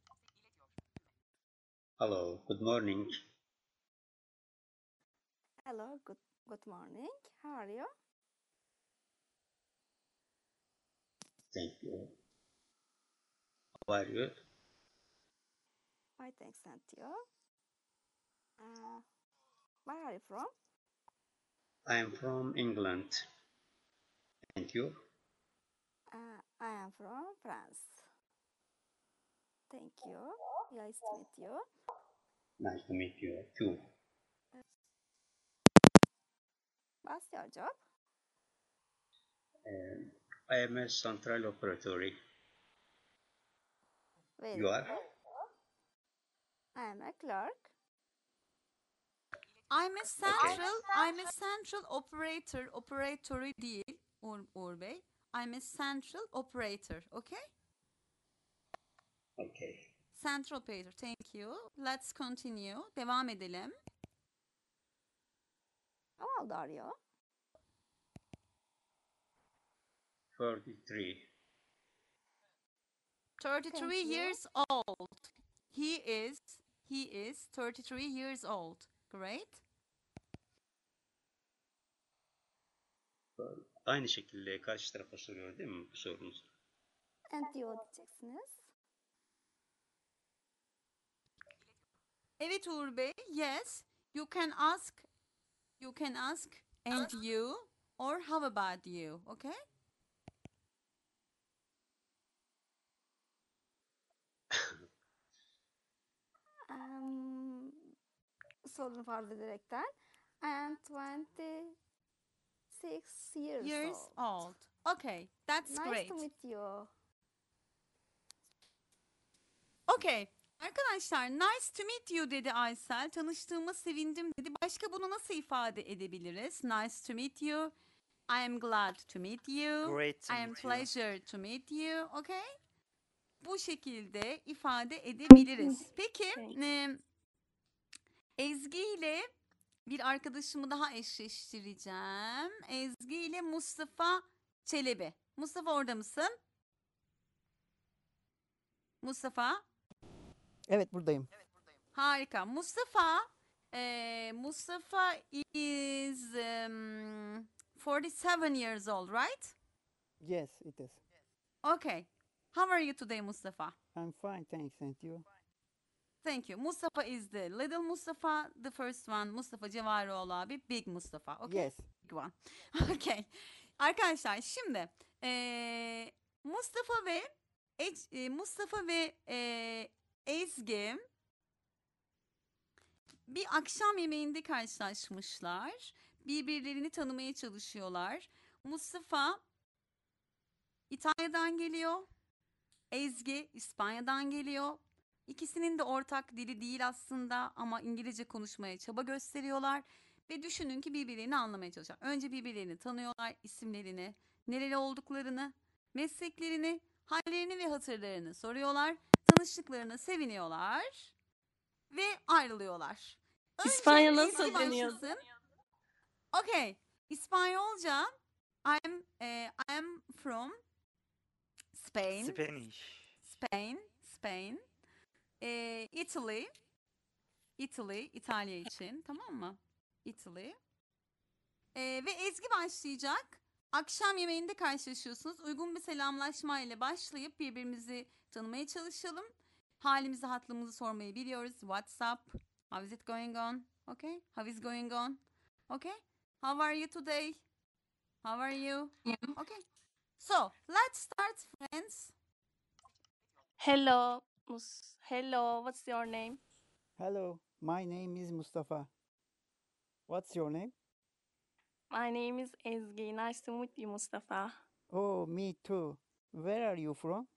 Hello, good morning. Hello, good good morning. How are you? Thank you. How are you? Fine, thanks, thank you. Uh, where are you from? I am from England. Thank you. Uh, I am from France. Thank you. Nice to meet you. Nice to meet you too. What's your job? Um, I am a central operatory. Very You are? I am a clerk. I'm a central, I'm a central operator, operatory değil Uğur, Uğur Bey. I'm a central operator, okay? Okay. Central operator, thank you. Let's continue. Devam edelim. How old are you? 43. 33 Thank you. years old. He is, he is 33 years old. Great. Aynı şekilde karşı tarafa soruyor değil mi bu sorunuz? And you diyeceksiniz. Evet Uğur Bey, yes. You can ask, you can ask and you or how about you, okay? Um, sorunu farz ederekten. I am 26 years, Years old. old. Okay, that's nice great. to meet you. Okay. Arkadaşlar nice to meet you dedi Aysel. Tanıştığıma sevindim dedi. Başka bunu nasıl ifade edebiliriz? Nice to meet you. I am glad to meet you. Great to I am meet you. pleasure to meet you. Okay? Bu şekilde ifade edebiliriz. Peki e, Ezgi ile bir arkadaşımı daha eşleştireceğim. Ezgi ile Mustafa Çelebi. Mustafa orada mısın? Mustafa. Evet buradayım. Harika. Mustafa. eee, Mustafa is um, 47 years old, right? Yes, it is. Okay. How are you today, Mustafa? I'm fine, thanks. And you? Thank you. Mustafa is the little Mustafa, the first one. Mustafa Cevaroğlu abi, big Mustafa. Okay? Yes. Big one. *laughs* okay. Arkadaşlar şimdi eee, Mustafa ve e, Mustafa ve eee, Ezgi bir akşam yemeğinde karşılaşmışlar. Birbirlerini tanımaya çalışıyorlar. Mustafa İtalya'dan geliyor. Ezgi İspanya'dan geliyor. İkisinin de ortak dili değil aslında ama İngilizce konuşmaya çaba gösteriyorlar. Ve düşünün ki birbirlerini anlamaya çalışıyorlar. Önce birbirlerini tanıyorlar, isimlerini, nereli olduklarını, mesleklerini, hallerini ve hatırlarını soruyorlar. Tanıştıklarına seviniyorlar ve ayrılıyorlar. Önce İspanya nasıl başlasın. Okay. İspanyolca I'm eh, I'm from Spain. Spanish. Spain, Spain. Eh, Italy. Italy, İtalya için tamam mı? Italy. Eh, ve Ezgi başlayacak. Akşam yemeğinde karşılaşıyorsunuz. Uygun bir selamlaşma ile başlayıp birbirimizi tanımaya çalışalım. Halimizi, hatlımızı sormayı biliyoruz. What's up? How is it going on? Okay? How is going on? Okay? How are you today? How are you? Okay. So, let's start friends. Hello, Mus. Hello, what's your name? Hello, my name is Mustafa. What's your name? My name is Ezgi. Nice to meet you, Mustafa. Oh, me too. Where are you from?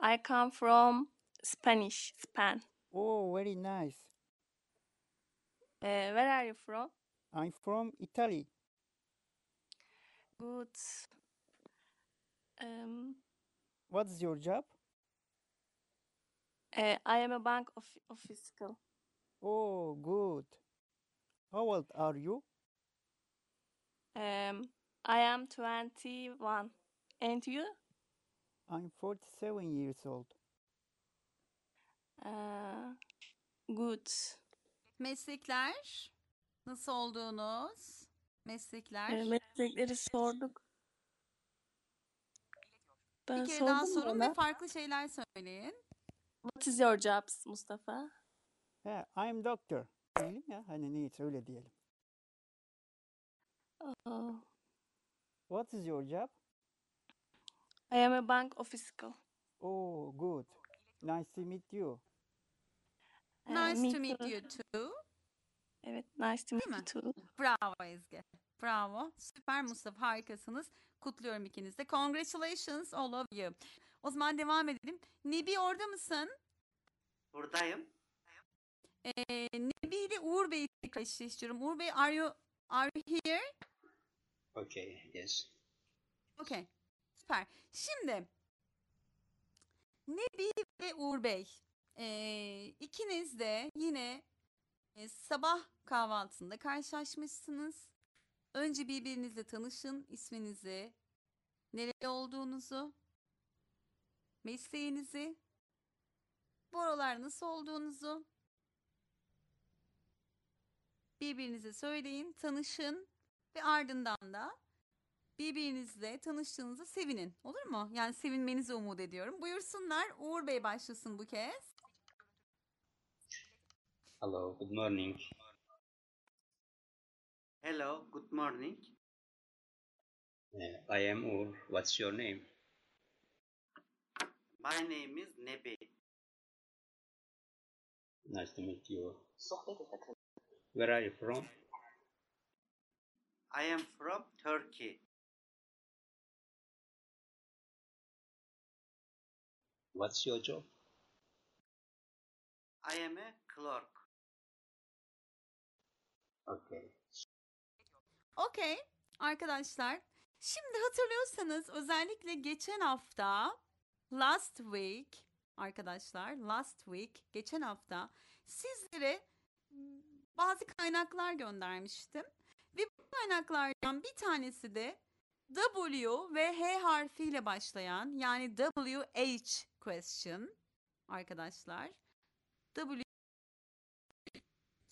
I come from Spanish, Span. Oh, very nice. Uh, where are you from? I'm from Italy. Good. Um, What's your job? uh, I am a bank of official. Oh, good. How old are you? Um, I am 21. And you? I'm 47 years old. Uh, good. Meslekler. Nasıl olduğunuz? Meslekler. Ee, meslekleri sorduk. Ben Bir kere daha sorun ve farklı şeyler söyleyin. What is your job, Mustafa? He, I'm doctor. Diyelim ya hani neyse öyle diyelim. Oh, What is your job? I am a bank official. Oh, good. Nice to meet you. Uh, Nice me to meet too. you too. Evet, nice to meet Değil you mi? too. Bravo Ezgi. Bravo. Süper Mustafa harikasınız. Kutluyorum ikinizi de. Congratulations all of you. O zaman devam edelim. Nebi orada mısın? Buradayım. Ee, Nebi ile Uğur Bey'i tekrar eşleştiriyorum. Uğur Bey are you, are you here? Okay, yes. Okay. Süper. Şimdi Nebi ve Uğur Bey ee, ikiniz de yine e, sabah kahvaltısında karşılaşmışsınız. Önce birbirinizle tanışın, isminizi, nereli olduğunuzu, mesleğinizi, bu aralar nasıl olduğunuzu birbirinize söyleyin, tanışın ve ardından da birbirinizle tanıştığınızda sevinin. Olur mu? Yani sevinmenizi umut ediyorum. Buyursunlar. Uğur Bey başlasın bu kez. Hello, good morning. Hello, good morning. Uh, I am Ur. What's your name? My name is Nebi. Nice to meet you. Where are you from? I am from Turkey. What's your job? I am a clerk. Okay. Okey arkadaşlar. Şimdi hatırlıyorsanız özellikle geçen hafta last week arkadaşlar last week geçen hafta sizlere bazı kaynaklar göndermiştim. Ve bu kaynaklardan bir tanesi de W ve H harfiyle başlayan yani WH question arkadaşlar.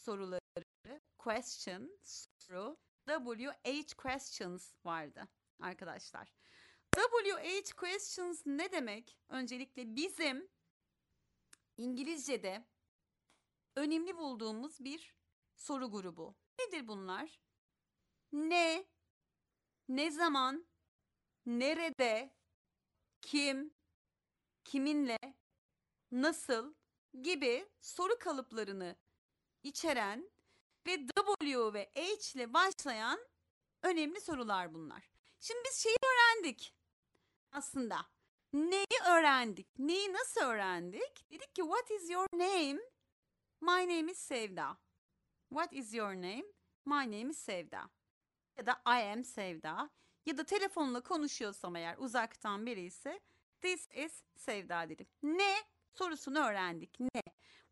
Soruları question soru WH questions vardı arkadaşlar. WH questions ne demek? Öncelikle bizim İngilizce'de önemli bulduğumuz bir soru grubu. Nedir bunlar? Ne, ne zaman, nerede, kim, kiminle, nasıl gibi soru kalıplarını içeren ve W ve H ile başlayan önemli sorular bunlar. Şimdi biz şeyi öğrendik aslında. Neyi öğrendik? Neyi nasıl öğrendik? Dedik ki what is your name? My name is Sevda. What is your name? My name is Sevda. Ya da I am Sevda. Ya da telefonla konuşuyorsam eğer uzaktan biri ise this is Sevda dedim. Ne? Sorusunu öğrendik. Ne?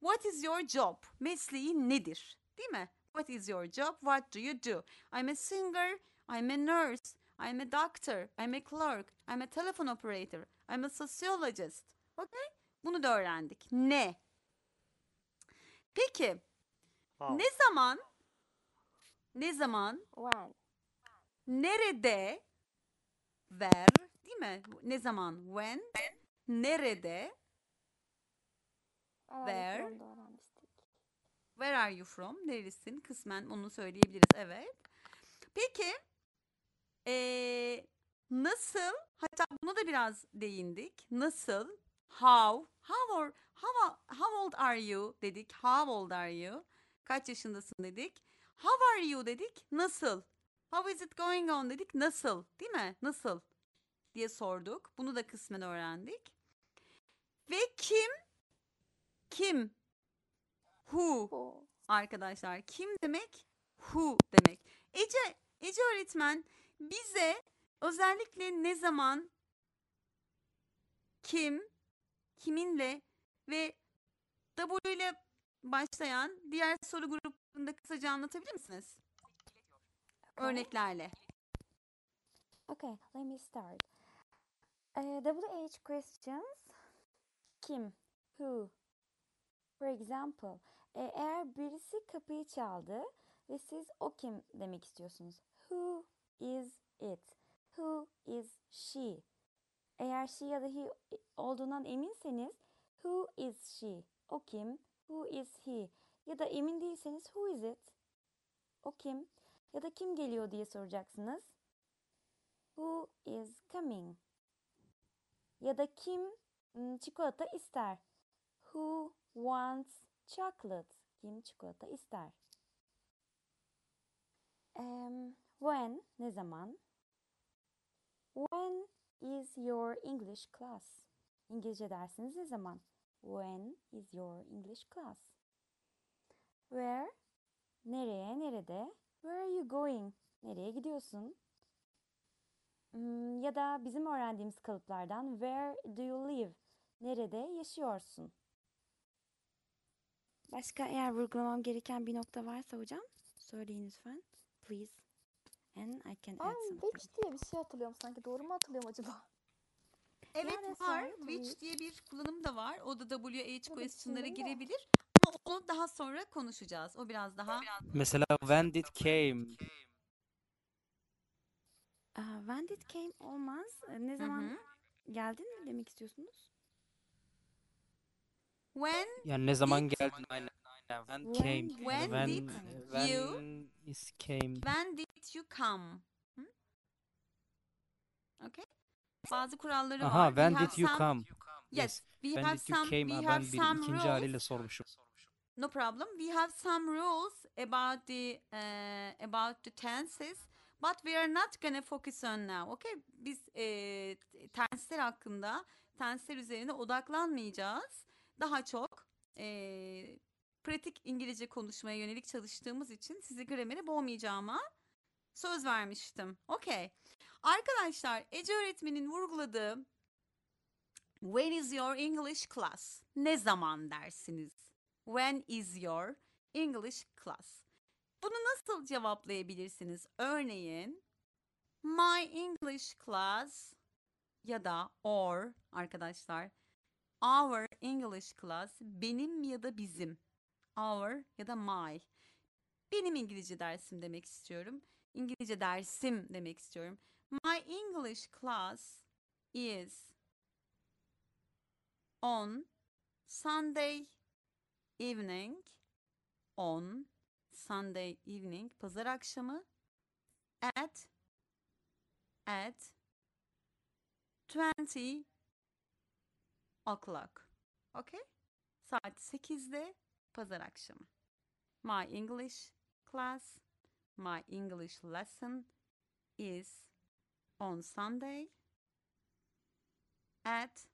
What is your job? Mesleği nedir? Değil mi? What is your job? What do you do? I'm a singer. I'm a nurse. I'm a doctor. I'm a clerk. I'm a telephone operator. I'm a sociologist. Okay? Bunu da öğrendik. Ne? Peki How. ne zaman ne zaman When. nerede ver değil mi? Ne zaman when nerede Where? Where? are you from? Nerelisin? Kısmen onu söyleyebiliriz. Evet. Peki eee, nasıl? Hatta buna da biraz değindik. Nasıl? How? How, or, how, how old are you dedik. How old are you? Kaç yaşındasın dedik. How are you dedik. Nasıl? How is it going on dedik. Nasıl? Değil mi? Nasıl? diye sorduk. Bunu da kısmen öğrendik. Ve kim? Kim? Who? Arkadaşlar kim demek? Who demek. Ece, Ece öğretmen bize özellikle ne zaman, kim, kiminle ve W ile başlayan diğer soru gruplarında kısaca anlatabilir misiniz? Örneklerle. Okay, let me start. Uh, WH questions. Kim? Who? For example, e, eğer birisi kapıyı çaldı ve siz o kim demek istiyorsunuz. Who is it? Who is she? Eğer she ya da he olduğundan eminseniz who is she? O kim? Who is he? Ya da emin değilseniz who is it? O kim? Ya da kim geliyor diye soracaksınız. Who is coming? Ya da kim mm, çikolata ister? Who wants chocolate? Kim çikolata ister? Em, when ne zaman? When is your English class? İngilizce dersiniz ne zaman? When is your English class? Where? Nereye, nerede? Where are you going? Nereye gidiyorsun? Hmm, ya da bizim öğrendiğimiz kalıplardan where do you live? Nerede yaşıyorsun? Başka eğer vurgulamam gereken bir nokta varsa hocam söyleyin lütfen. Please. And I can add Ben something. which diye bir şey hatırlıyorum sanki. Doğru mu hatırlıyorum acaba? Evet Yani var. sen Which diye bir kullanım da var. O da WH question'lara kullanım da. girebilir. Ama onu daha sonra konuşacağız. O biraz daha Mesela when did came? Aa, when did came olmaz. Ee, Ne Hı zaman hı. geldin mi demek istiyorsunuz? When Yani ne zaman geldin? Aynen. aynen. When came? did When When, did when you- is came? when did you come? Hı? Okay. Bazı kuralları var. Aha, We when have did you some- come? Yes, we When have did you some came? we Ha, have ben bir some ikinci rules. haliyle sormuşum. No problem. We have some rules about the uh, about the tenses, but we are not gonna focus on now. Okay? Biz e, tensler hakkında, tensler üzerine odaklanmayacağız. Daha çok e, pratik İngilizce konuşmaya yönelik çalıştığımız için sizi gramere boğmayacağıma söz vermiştim. Okay. Arkadaşlar Ece öğretmenin vurguladığı When is your English class? Ne zaman dersiniz? When is your English class? Bunu nasıl cevaplayabilirsiniz? Örneğin My English class ya da or arkadaşlar our English class benim ya da bizim our ya da my benim İngilizce dersim demek istiyorum. İngilizce dersim demek istiyorum. My English class is on Sunday evening on Sunday evening pazar akşamı at at 20 o'clock. Okay? Saat 8'de pazar akşamı. My English class, my English lesson is on Sunday at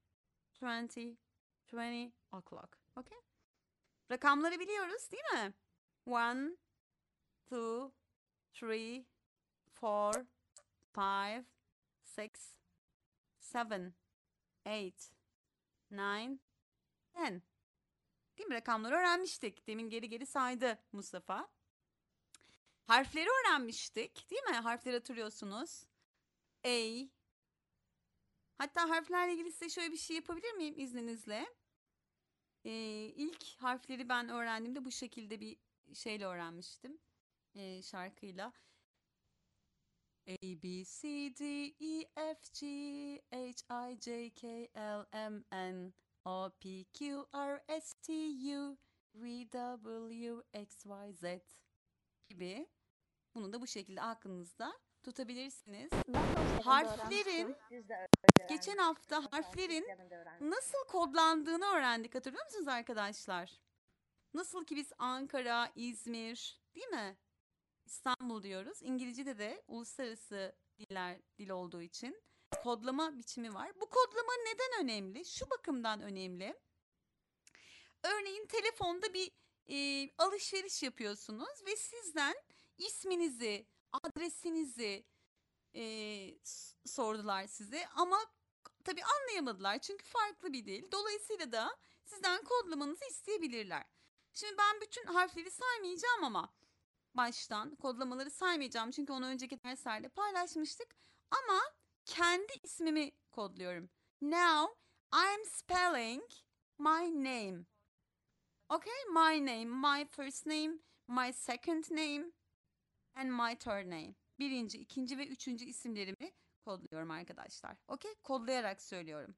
20 20 o'clock. Okay? Rakamları biliyoruz değil mi? 1 2 3 4 5 6 7 8 9 10 Değil mi? Rakamları öğrenmiştik. Demin geri geri saydı Mustafa. Harfleri öğrenmiştik. Değil mi? Harfleri hatırlıyorsunuz. A. Hatta harflerle ilgili size şöyle bir şey yapabilir miyim izninizle? Ee, ilk harfleri ben öğrendiğimde bu şekilde bir şeyle öğrenmiştim. Ee, şarkıyla. A, B, C, D, E, F, G, H, I, J, K, L, M, N, O, P, Q, R, S, T, U, V, W, X, Y, Z gibi. Bunu da bu şekilde aklınızda tutabilirsiniz. Harflerin geçen hafta harflerin nasıl kodlandığını öğrendik hatırlıyor musunuz arkadaşlar? Nasıl ki biz Ankara, İzmir değil mi? İstanbul diyoruz. İngilizce'de de uluslararası diller dil olduğu için kodlama biçimi var. Bu kodlama neden önemli? Şu bakımdan önemli. Örneğin telefonda bir e, alışveriş yapıyorsunuz ve sizden isminizi, adresinizi e, sordular size ama tabii anlayamadılar çünkü farklı bir dil. Dolayısıyla da sizden kodlamanızı isteyebilirler. Şimdi ben bütün harfleri saymayacağım ama baştan kodlamaları saymayacağım çünkü onu önceki derslerde paylaşmıştık. Ama kendi ismimi kodluyorum. Now I'm spelling my name. Okay, my name, my first name, my second name and my third name. Birinci, ikinci ve üçüncü isimlerimi kodluyorum arkadaşlar. Okay, kodlayarak söylüyorum.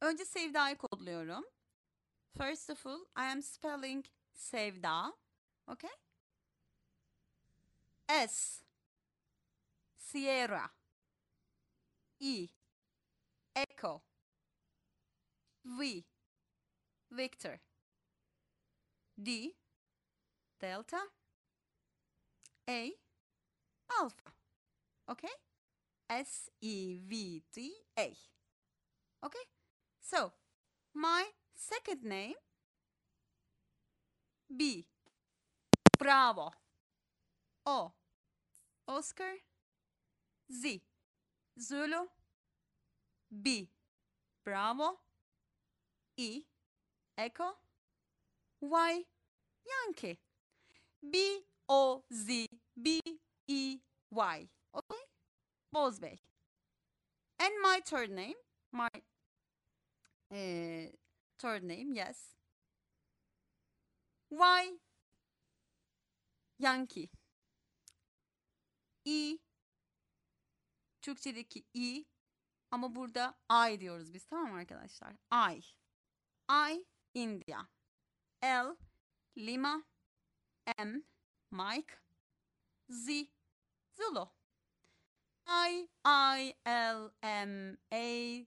Önce Sevda'yı kodluyorum. First of all, I am spelling Sevda. Okay? S. Sierra. E. Echo. V. Victor. D. Delta. A. Alpha. Okay? S E V D A. Okay? So, my second name? B. Bravo. O Oscar? Z. Zulu B. Bravo E. Echo? Y. Yankee? B. O. Z. B. E. Y. Okay? Bozbey and my third name? My uh, third name yes. Y. Yankee I Türkçedeki i ama burada I diyoruz biz tamam mı arkadaşlar? I. I India. L Lima. M Mike. Z Zulu. I I L M A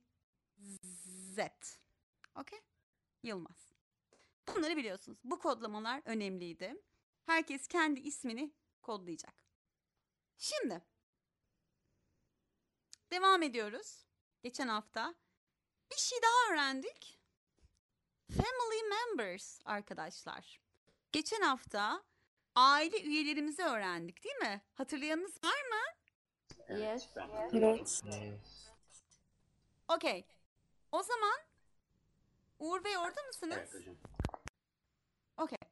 Z. Okay? Yılmaz. Bunları biliyorsunuz. Bu kodlamalar önemliydi. Herkes kendi ismini kodlayacak. Şimdi devam ediyoruz. Geçen hafta bir şey daha öğrendik. Family members arkadaşlar. Geçen hafta aile üyelerimizi öğrendik değil mi? Hatırlayanınız var mı? Yes. Evet. Okey. O zaman Uğur Bey orada mısınız? Evet hocam. Okey.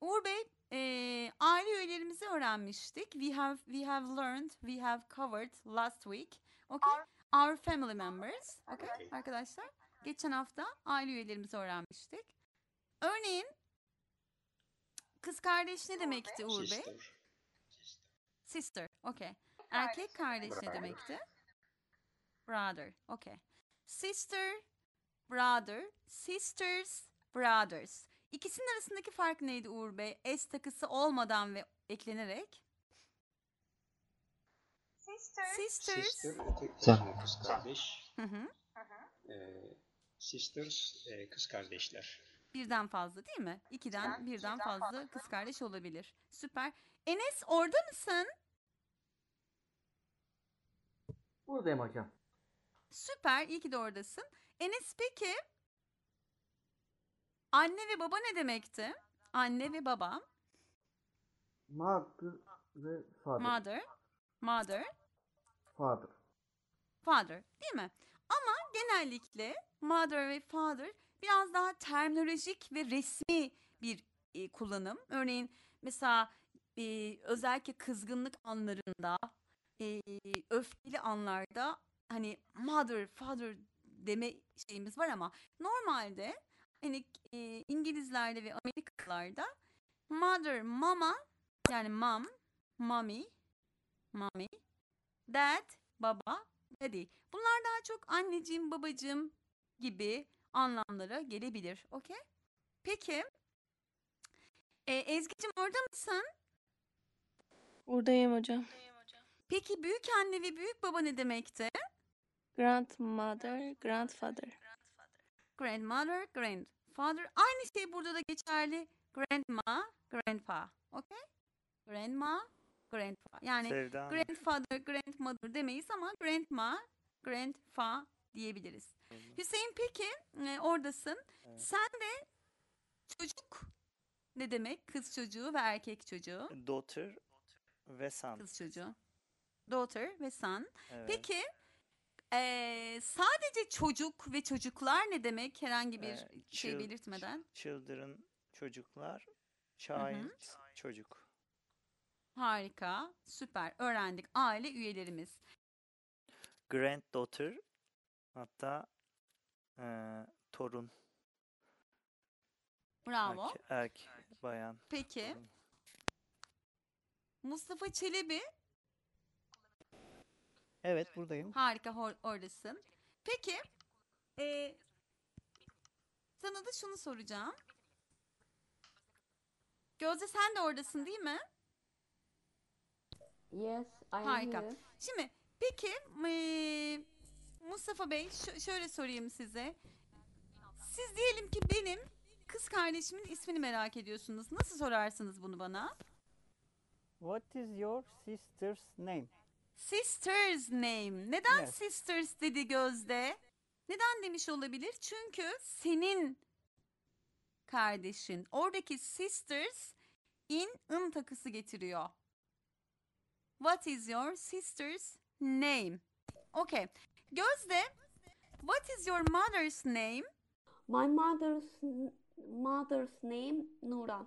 Uğur Bey Ee, aile üyelerimizi öğrenmiştik. We have we have learned, we have covered last week. Okay? Our family members. Okay? Arkadaşlar, geçen hafta aile üyelerimizi öğrenmiştik. Örneğin kız kardeş ne demekti Uğur Bey? Sister. Sister. Okay. Erkek kardeş ne demekti? Brother. Okay. Sister, brother, sisters, brothers. İkisinin arasındaki fark neydi Uğur Bey? S takısı olmadan ve eklenerek. Sisters. Sister tek Sen- kız kardeş. Hı hı. Ee, sisters e, kız kardeşler. Birden fazla değil mi? İkiden birden fazla kız kardeş olabilir. Süper. Enes orada mısın? Buradayım hocam. Süper. iyi ki de oradasın. Enes peki anne ve baba ne demekti? Anne ve baba. Mother ve father. Mother. Mother. Father. Father. Değil mi? Ama genellikle mother ve father biraz daha terminolojik ve resmi bir e, kullanım. Örneğin mesela e, özellikle kızgınlık anlarında, e, öfkeli anlarda hani mother, father deme şeyimiz var ama normalde hani e, İngilizlerde ve Amerikalılarda mother, mama yani mom, mommy, mommy, dad, baba, daddy. Bunlar daha çok anneciğim, babacığım gibi anlamlara gelebilir. Okey? Peki. E, Ezgi'cim orada mısın? Buradayım hocam. Peki büyük anne ve büyük baba ne demekti? Grandmother, grandfather. Grandmother, grandfather. Aynı şey burada da geçerli. Grandma, grandpa. Okay? Grandma, grandpa. Yani Sevda grandfather, grandmother demeyiz ama grandma, grandfa diyebiliriz. Hüseyin peki e, oradasın. Sen de çocuk ne demek? Kız çocuğu ve erkek çocuğu. Daughter ve son. Kız çocuğu. Daughter ve son. Evet. Peki e, sadece çocuk ve çocuklar ne demek? Herhangi bir Ee, şey chil- belirtmeden. Children çocuklar. Child çocuk. Harika, süper. Öğrendik. Aile üyelerimiz. Granddaughter hatta eee, torun. Bravo. Erke- erkek, bayan. Peki. Mustafa Çelebi. Evet buradayım. Harika, hor- oradasın. Peki. e, sana da şunu soracağım. Gözde sen de oradasın değil mi? Yes, I am Harika. here. Şimdi peki eee, Mustafa Bey şö- şöyle sorayım size. Siz diyelim ki benim kız kardeşimin ismini merak ediyorsunuz. Nasıl sorarsınız bunu bana? What is your sister's name? Sisters name. Neden Yes. sisters dedi Gözde? Neden demiş olabilir? Çünkü senin kardeşin. Oradaki sisters in ın takısı getiriyor. What is your sister's name? Okay. Gözde, what is your mother's name? My mother's mother's name Nuran.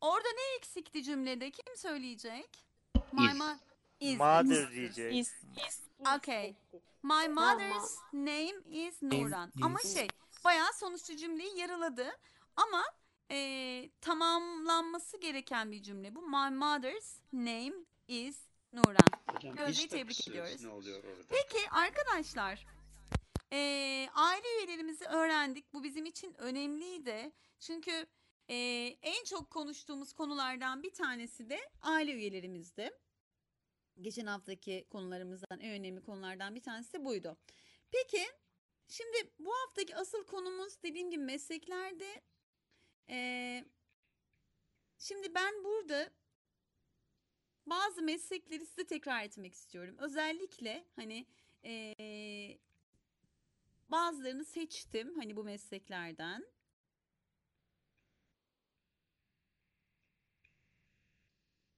Orada ne eksikti cümlede? Kim söyleyecek? My Is. mo- is. Mother is. diyecek. Is. Okay. My mother's name is Nuran. Ama şey, bayağı sonuçta cümleyi yarıladı. Ama eee, tamamlanması gereken bir cümle bu. My mother's name is Nuran. Hocam Gözde'yi is tebrik takısı ediyoruz. ne oluyor orada? Peki arkadaşlar, eee, aile üyelerimizi öğrendik. Bu bizim için önemliydi. Çünkü eee, en çok konuştuğumuz konulardan bir tanesi de aile üyelerimizdi. Geçen haftaki konularımızdan en önemli konulardan bir tanesi de buydu. Peki, şimdi bu haftaki asıl konumuz dediğim gibi mesleklerde. Eee, şimdi ben burada bazı meslekleri size tekrar etmek istiyorum. Özellikle hani eee, bazılarını seçtim hani bu mesleklerden.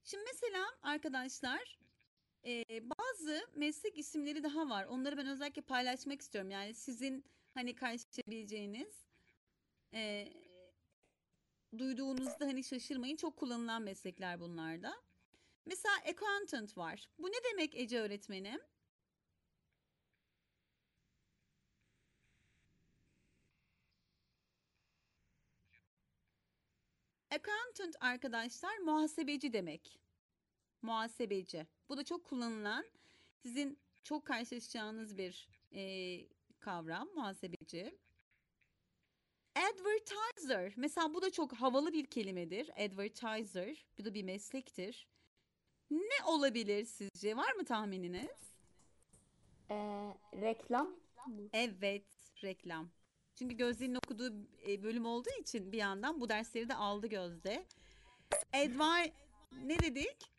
Şimdi mesela arkadaşlar eee, bazı meslek isimleri daha var. Onları ben özellikle paylaşmak istiyorum. Yani sizin hani karşılaşabileceğiniz eee, duyduğunuzda hani şaşırmayın. Çok kullanılan meslekler bunlarda. Mesela accountant var. Bu ne demek Ece öğretmenim? Accountant arkadaşlar muhasebeci demek. Muhasebeci. Bu da çok kullanılan, sizin çok karşılaşacağınız bir eee, kavram muhasebeci. Advertiser. Mesela bu da çok havalı bir kelimedir. Advertiser. Bu da bir meslektir. Ne olabilir sizce? Var mı tahmininiz? Ee, reklam? Evet, reklam. Çünkü Gözde'nin okuduğu e, bölüm olduğu için bir yandan bu dersleri de aldı Gözde. Advar ne dedik?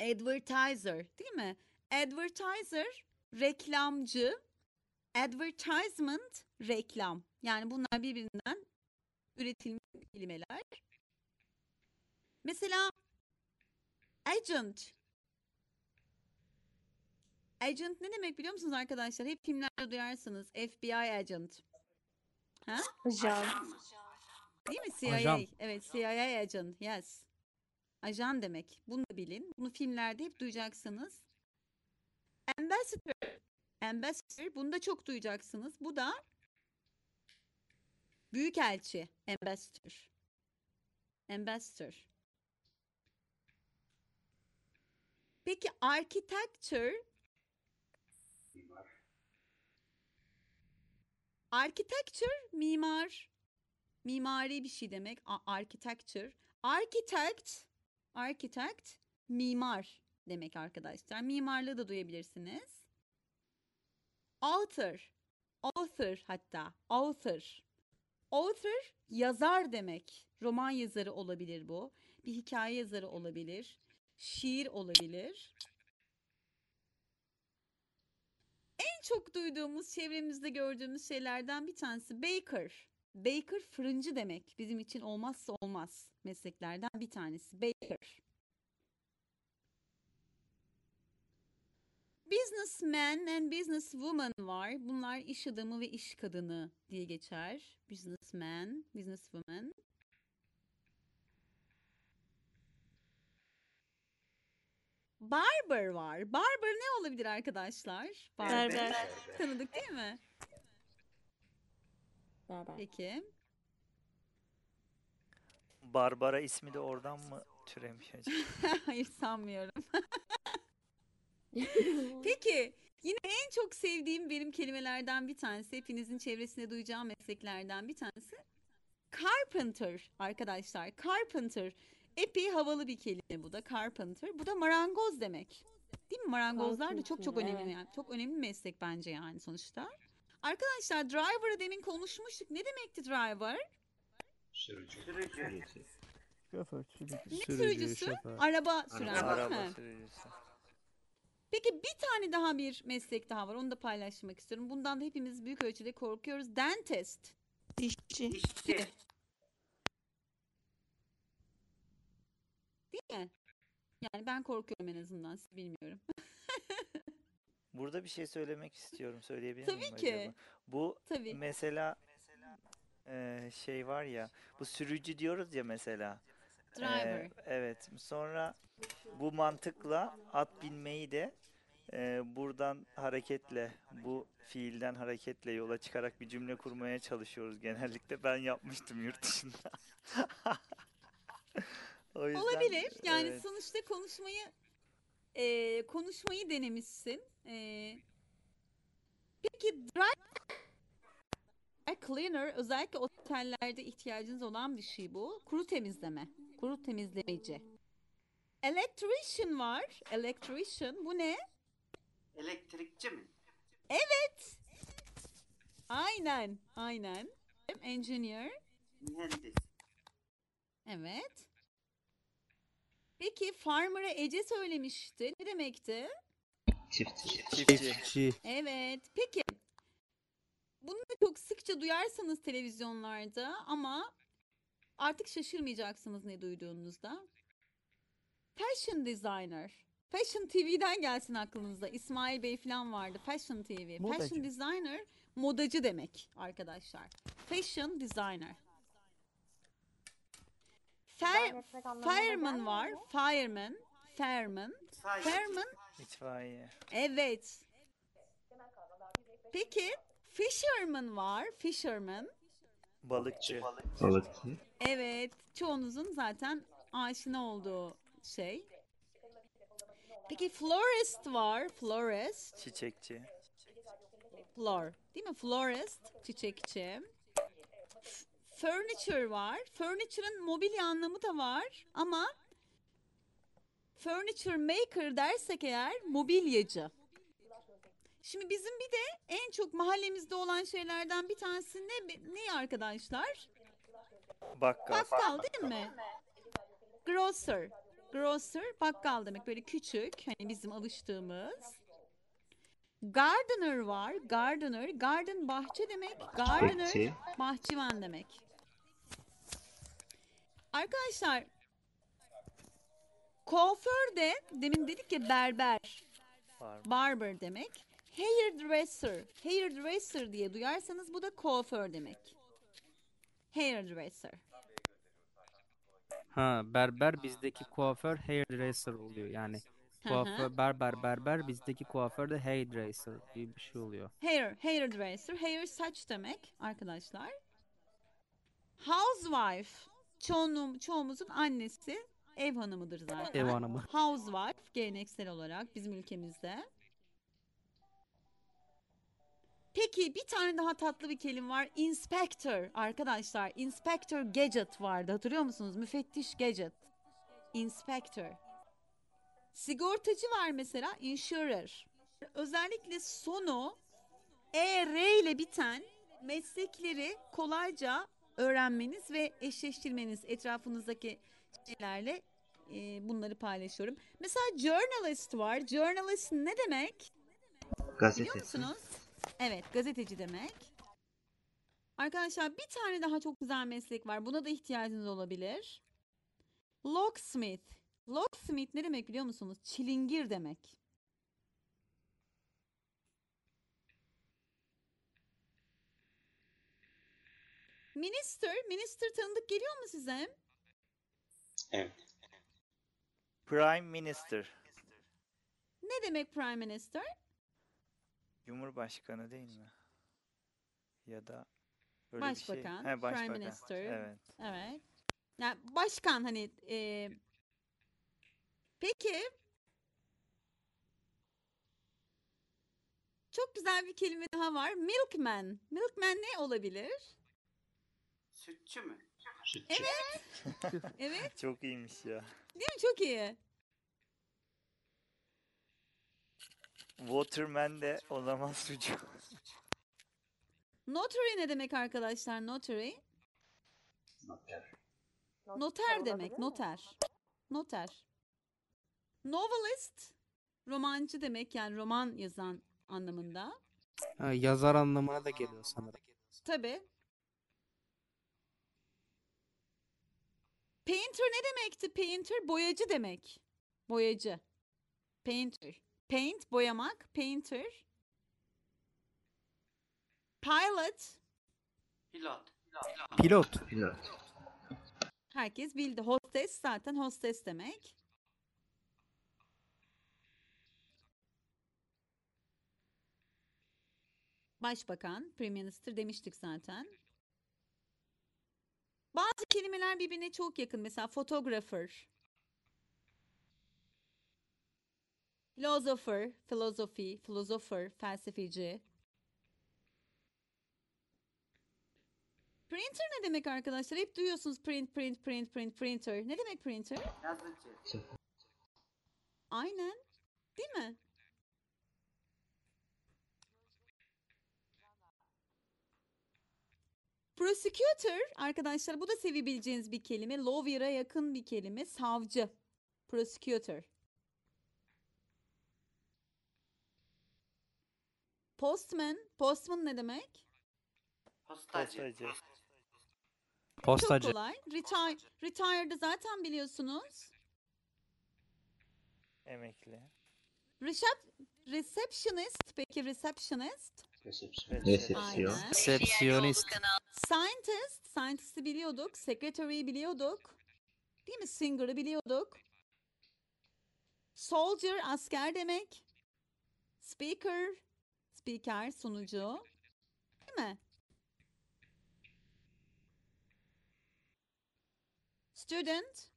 Advertiser, değil mi? Advertiser reklamcı, advertisement reklam. Yani bunlar birbirinden üretilmiş kelimeler. Mesela agent. Agent ne demek biliyor musunuz arkadaşlar? Hep filmlerde duyarsınız. FBI agent. Ha? Ajan. Değil mi? CIA. Ajan. Evet, CIA agent. Yes. Ajan demek. Bunu da bilin. Bunu filmlerde hep duyacaksınız. Ambassador. Ambassador. Bunu da çok duyacaksınız. Bu da büyükelçi. Ambassador. Ambassador. Peki architecture Architecture mimar. Mimari bir şey demek. Architecture. Architect. Architect mimar demek arkadaşlar. Mimarlığı da duyabilirsiniz. Author. Author hatta. Author. Author yazar demek. Roman yazarı olabilir bu. Bir hikaye yazarı olabilir. Şiir olabilir. En çok duyduğumuz, çevremizde gördüğümüz şeylerden bir tanesi baker. Baker fırıncı demek. Bizim için olmazsa olmaz mesleklerden bir tanesi. Baker. Businessman and businesswoman var. Bunlar iş adamı ve iş kadını diye geçer. Businessman, businesswoman. Barber var. Barber ne olabilir arkadaşlar? Berber. Tanıdık değil mi? Berber. Peki. Barbara ismi de oradan mı türemiş acaba? *laughs* Hayır sanmıyorum. *laughs* Peki yine en çok sevdiğim benim kelimelerden bir tanesi hepinizin çevresinde duyacağım mesleklerden bir tanesi carpenter arkadaşlar. Carpenter epey havalı bir kelime bu da carpenter. Bu da marangoz demek. Değil mi? Marangozlar da çok çok önemli evet. yani. Çok önemli bir meslek bence yani sonuçta. Arkadaşlar driver'ı demin konuşmuştuk. Ne demekti driver? Sürücü. Sürücü. Şoför, sürücü. Ne Sürücü, sürücüsü? şoför. Araba süren değil Araba mi? sürücüsü. Peki bir tane daha bir meslek daha var. Onu da paylaşmak istiyorum. Bundan da hepimiz büyük ölçüde korkuyoruz. Dentist. Dişçi. İşçi. Değil mi? Yani ben korkuyorum en azından. Siz bilmiyorum. *laughs* Burada bir şey söylemek istiyorum. Söyleyebilir Tabii miyim ki. acaba? Bu Tabii. mesela eee, şey var ya, bu sürücü diyoruz ya mesela. Driver. Eee, evet. Sonra bu mantıkla at binmeyi de eee, buradan hareketle, bu fiilden hareketle yola çıkarak bir cümle kurmaya çalışıyoruz genellikle. Ben yapmıştım yurt dışında. *laughs* O yüzden, Olabilir. Yani evet. sonuçta konuşmayı eee, konuşmayı denemişsin. Eee, peki dry dry cleaner özellikle otellerde ihtiyacınız olan bir şey bu. Kuru temizleme. Kuru temizlemeci. Electrician var. Electrician. Bu ne? Elektrikçi mi? Evet. Aynen. Aynen. Engineer. Mühendis. Evet. Peki farmer'a Ece söylemişti. Ne demekti? Çiftçi. Çiftçi. Çiftçi. Evet. Peki. Bunu da çok sıkça duyarsanız televizyonlarda ama artık şaşırmayacaksınız ne duyduğunuzda. Fashion designer. Fashion TV'den gelsin aklınıza. İsmail Bey falan vardı. Fashion TV. Modacı. Fashion designer modacı demek arkadaşlar. Fashion designer. Fire, fireman var. Fireman. Fireman. Fireman. İtfaiye. Evet. Peki fisherman var. Fisherman. Balıkçı. Balıkçı. Evet. Çoğunuzun zaten aşina olduğu şey. Peki florist var. Florist. Çiçekçi. Flor. Değil mi? Florist. Çiçekçi. Furniture var. Furniture'ın mobilya anlamı da var ama furniture maker dersek eğer mobilyacı. Şimdi bizim bir de en çok mahallemizde olan şeylerden bir tanesi ne, ne arkadaşlar? Bakkal. Bakkal değil mi? Grocer. Grocer bakkal demek böyle küçük hani bizim alıştığımız. Gardener var. Gardener. Garden bahçe demek. Gardener bahçıvan demek. Arkadaşlar kuaför de demin dedik ya berber. Barber demek. Hairdresser. Hairdresser diye duyarsanız bu da kuaför demek. Hairdresser. Ha berber bizdeki kuaför hairdresser oluyor yani. Kuaför berber berber bizdeki kuaför de hairdresser gibi bir şey oluyor. Hair, hairdresser. Hair saç demek arkadaşlar. Housewife. Çoğunluğum, çoğumuzun annesi ev hanımıdır zaten. Ev hanımı. Housewife geleneksel olarak bizim ülkemizde. Peki bir tane daha tatlı bir kelime var. Inspector arkadaşlar. Inspector Gadget vardı. Hatırlıyor musunuz? Müfettiş Gadget. Inspector. Sigortacı var mesela. Insurer. Özellikle sonu ER ile biten meslekleri kolayca öğrenmeniz ve eşleştirmeniz etrafınızdaki şeylerle e, bunları paylaşıyorum. Mesela journalist var. Journalist ne demek? Biliyor Gazetesi. musunuz? Evet, gazeteci demek. Arkadaşlar bir tane daha çok güzel meslek var. Buna da ihtiyacınız olabilir. Locksmith. Locksmith ne demek biliyor musunuz? Çilingir demek. Minister, minister tanıdık geliyor mu size? Evet. Prime Minister. Ne demek prime minister? Cumhurbaşkanı değil mi? Ya da öyle bir şey. Başbakan, He, prime başbakan. minister. Evet. Evet. Yani başkan hani e, peki çok güzel bir kelime daha var. Milkman. Milkman ne olabilir? Sütçü mü? Sütçü. Evet. *laughs* evet. Çok iyiymiş ya. Değil mi? Çok iyi. Waterman de o zaman sucu. Notary ne demek arkadaşlar? Notary. Noter demek. Noter. Noter. Novelist. Romancı demek yani roman yazan anlamında. Ha, yazar anlamına da geliyor sanırım. Tabii. Painter ne demekti? Painter boyacı demek. Boyacı. Painter. Paint boyamak. Painter. Pilot. Pilot. Pilot. Pilot. Herkes bildi. Hostes zaten hostes demek. Başbakan, Prime Minister demiştik zaten. Bazı kelimeler birbirine çok yakın. Mesela photographer. Philosopher, philosophy, philosopher, felsefeci. Printer ne demek arkadaşlar? Hep duyuyorsunuz print, print, print, print, printer. Ne demek printer? Yazıcı. Aynen. Değil mi? Prosecutor arkadaşlar bu da sevebileceğiniz bir kelime. Lawyer'a yakın bir kelime. Savcı. Prosecutor. Postman. Postman ne demek? Postacı. Postacı. Postacı. Çok kolay. Retire, retired'ı zaten biliyorsunuz. Emekli. Recep, receptionist. Peki receptionist? Resepsiyon. Resepsiyonist. Scientist. Scientist'i biliyorduk. Secretary'i biliyorduk. Değil mi? Singer'ı biliyorduk. Soldier asker demek. Speaker speaker sunucu. Değil mi? Student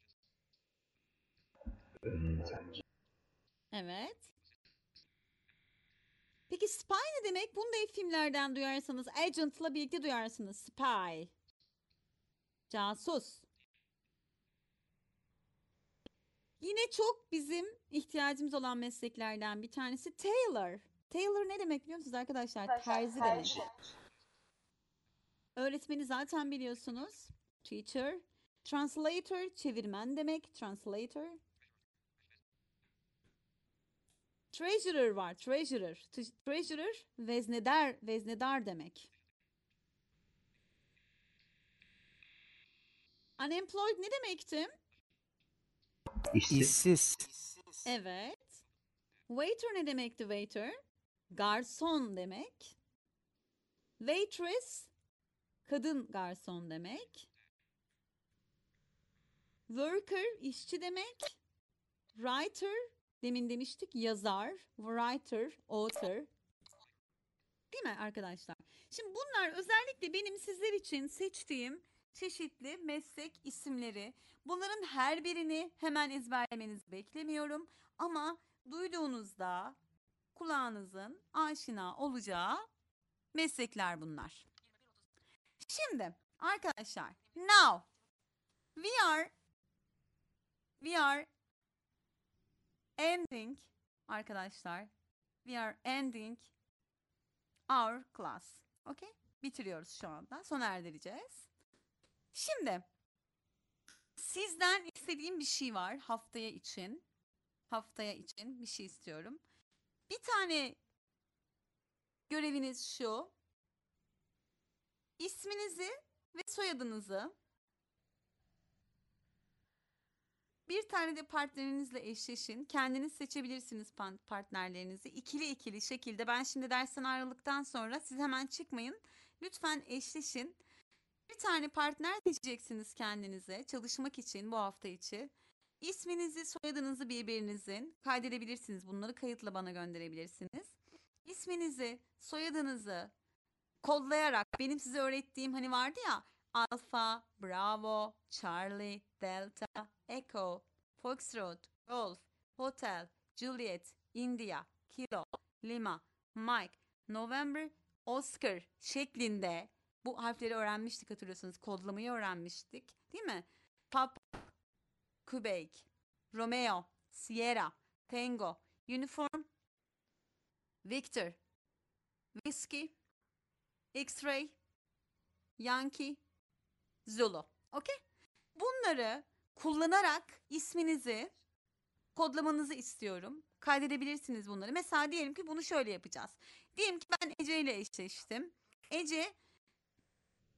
Evet. Peki spy ne demek? Bunu da filmlerden duyarsanız, agent'la birlikte duyarsınız. Spy. Casus. Yine çok bizim ihtiyacımız olan mesleklerden bir tanesi tailor. Tailor ne demek biliyor musunuz arkadaşlar? Terzi demek. Öğretmeni zaten biliyorsunuz. Teacher. Translator, çevirmen demek. Translator. Treasurer var. Treasurer. T- Treasurer veznedar, veznedar demek. Unemployed ne demekti? İşsiz. Evet. Waiter ne demekti waiter? Garson demek. Waitress kadın garson demek. Worker işçi demek. Writer demin demiştik yazar, writer, author. Değil mi arkadaşlar? Şimdi bunlar özellikle benim sizler için seçtiğim çeşitli meslek isimleri. Bunların her birini hemen ezberlemenizi beklemiyorum ama duyduğunuzda kulağınızın aşina olacağı meslekler bunlar. Şimdi arkadaşlar, now we are we are ending arkadaşlar. We are ending our class. Okay? Bitiriyoruz şu anda. Sona erdireceğiz. Şimdi sizden istediğim bir şey var haftaya için. Haftaya için bir şey istiyorum. Bir tane göreviniz şu. İsminizi ve soyadınızı bir tane de partnerinizle eşleşin. Kendiniz seçebilirsiniz partnerlerinizi. İkili ikili şekilde. Ben şimdi dersten ayrıldıktan sonra siz hemen çıkmayın. Lütfen eşleşin. Bir tane partner seçeceksiniz kendinize çalışmak için bu hafta içi. İsminizi, soyadınızı birbirinizin kaydedebilirsiniz. Bunları kayıtla bana gönderebilirsiniz. İsminizi, soyadınızı kodlayarak benim size öğrettiğim hani vardı ya Alfa, Bravo, Charlie, Delta, Echo, Foxtrot, Golf, Hotel, Juliet, India, Kilo, Lima, Mike, November, Oscar şeklinde bu harfleri öğrenmiştik hatırlıyorsunuz. Kodlamayı öğrenmiştik. Değil mi? Papa, Quebec, Romeo, Sierra, Tango, Uniform, Victor, Whiskey, X-Ray, Yankee, Zulu. Okey? Bunları kullanarak isminizi kodlamanızı istiyorum. Kaydedebilirsiniz bunları. Mesela diyelim ki bunu şöyle yapacağız. Diyelim ki ben Ece ile eşleştim. Ece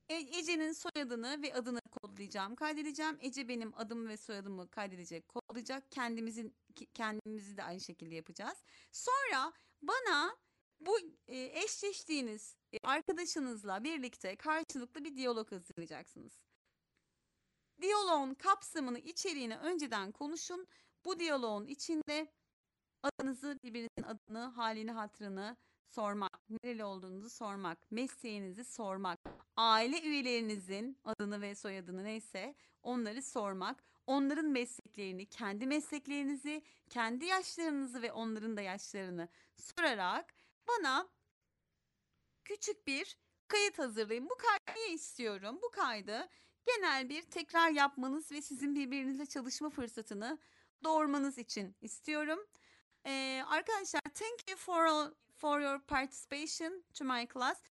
E- Ece'nin soyadını ve adını kodlayacağım, kaydedeceğim. Ece benim adımı ve soyadımı kaydedecek, kodlayacak. Kendimizin kendimizi de aynı şekilde yapacağız. Sonra bana bu e, eşleştiğiniz e, arkadaşınızla birlikte karşılıklı bir diyalog hazırlayacaksınız. Diyaloğun kapsamını, içeriğini önceden konuşun. Bu diyaloğun içinde adınızı, birbirinizin adını, halini, hatırını sormak, nereli olduğunuzu sormak, mesleğinizi sormak, aile üyelerinizin adını ve soyadını neyse onları sormak, onların mesleklerini, kendi mesleklerinizi, kendi yaşlarınızı ve onların da yaşlarını sorarak bana küçük bir kayıt hazırlayın. Bu kaydı istiyorum? Bu kaydı genel bir tekrar yapmanız ve sizin birbirinizle çalışma fırsatını doğurmanız için istiyorum. Ee, arkadaşlar thank you for all- for your participation to my class.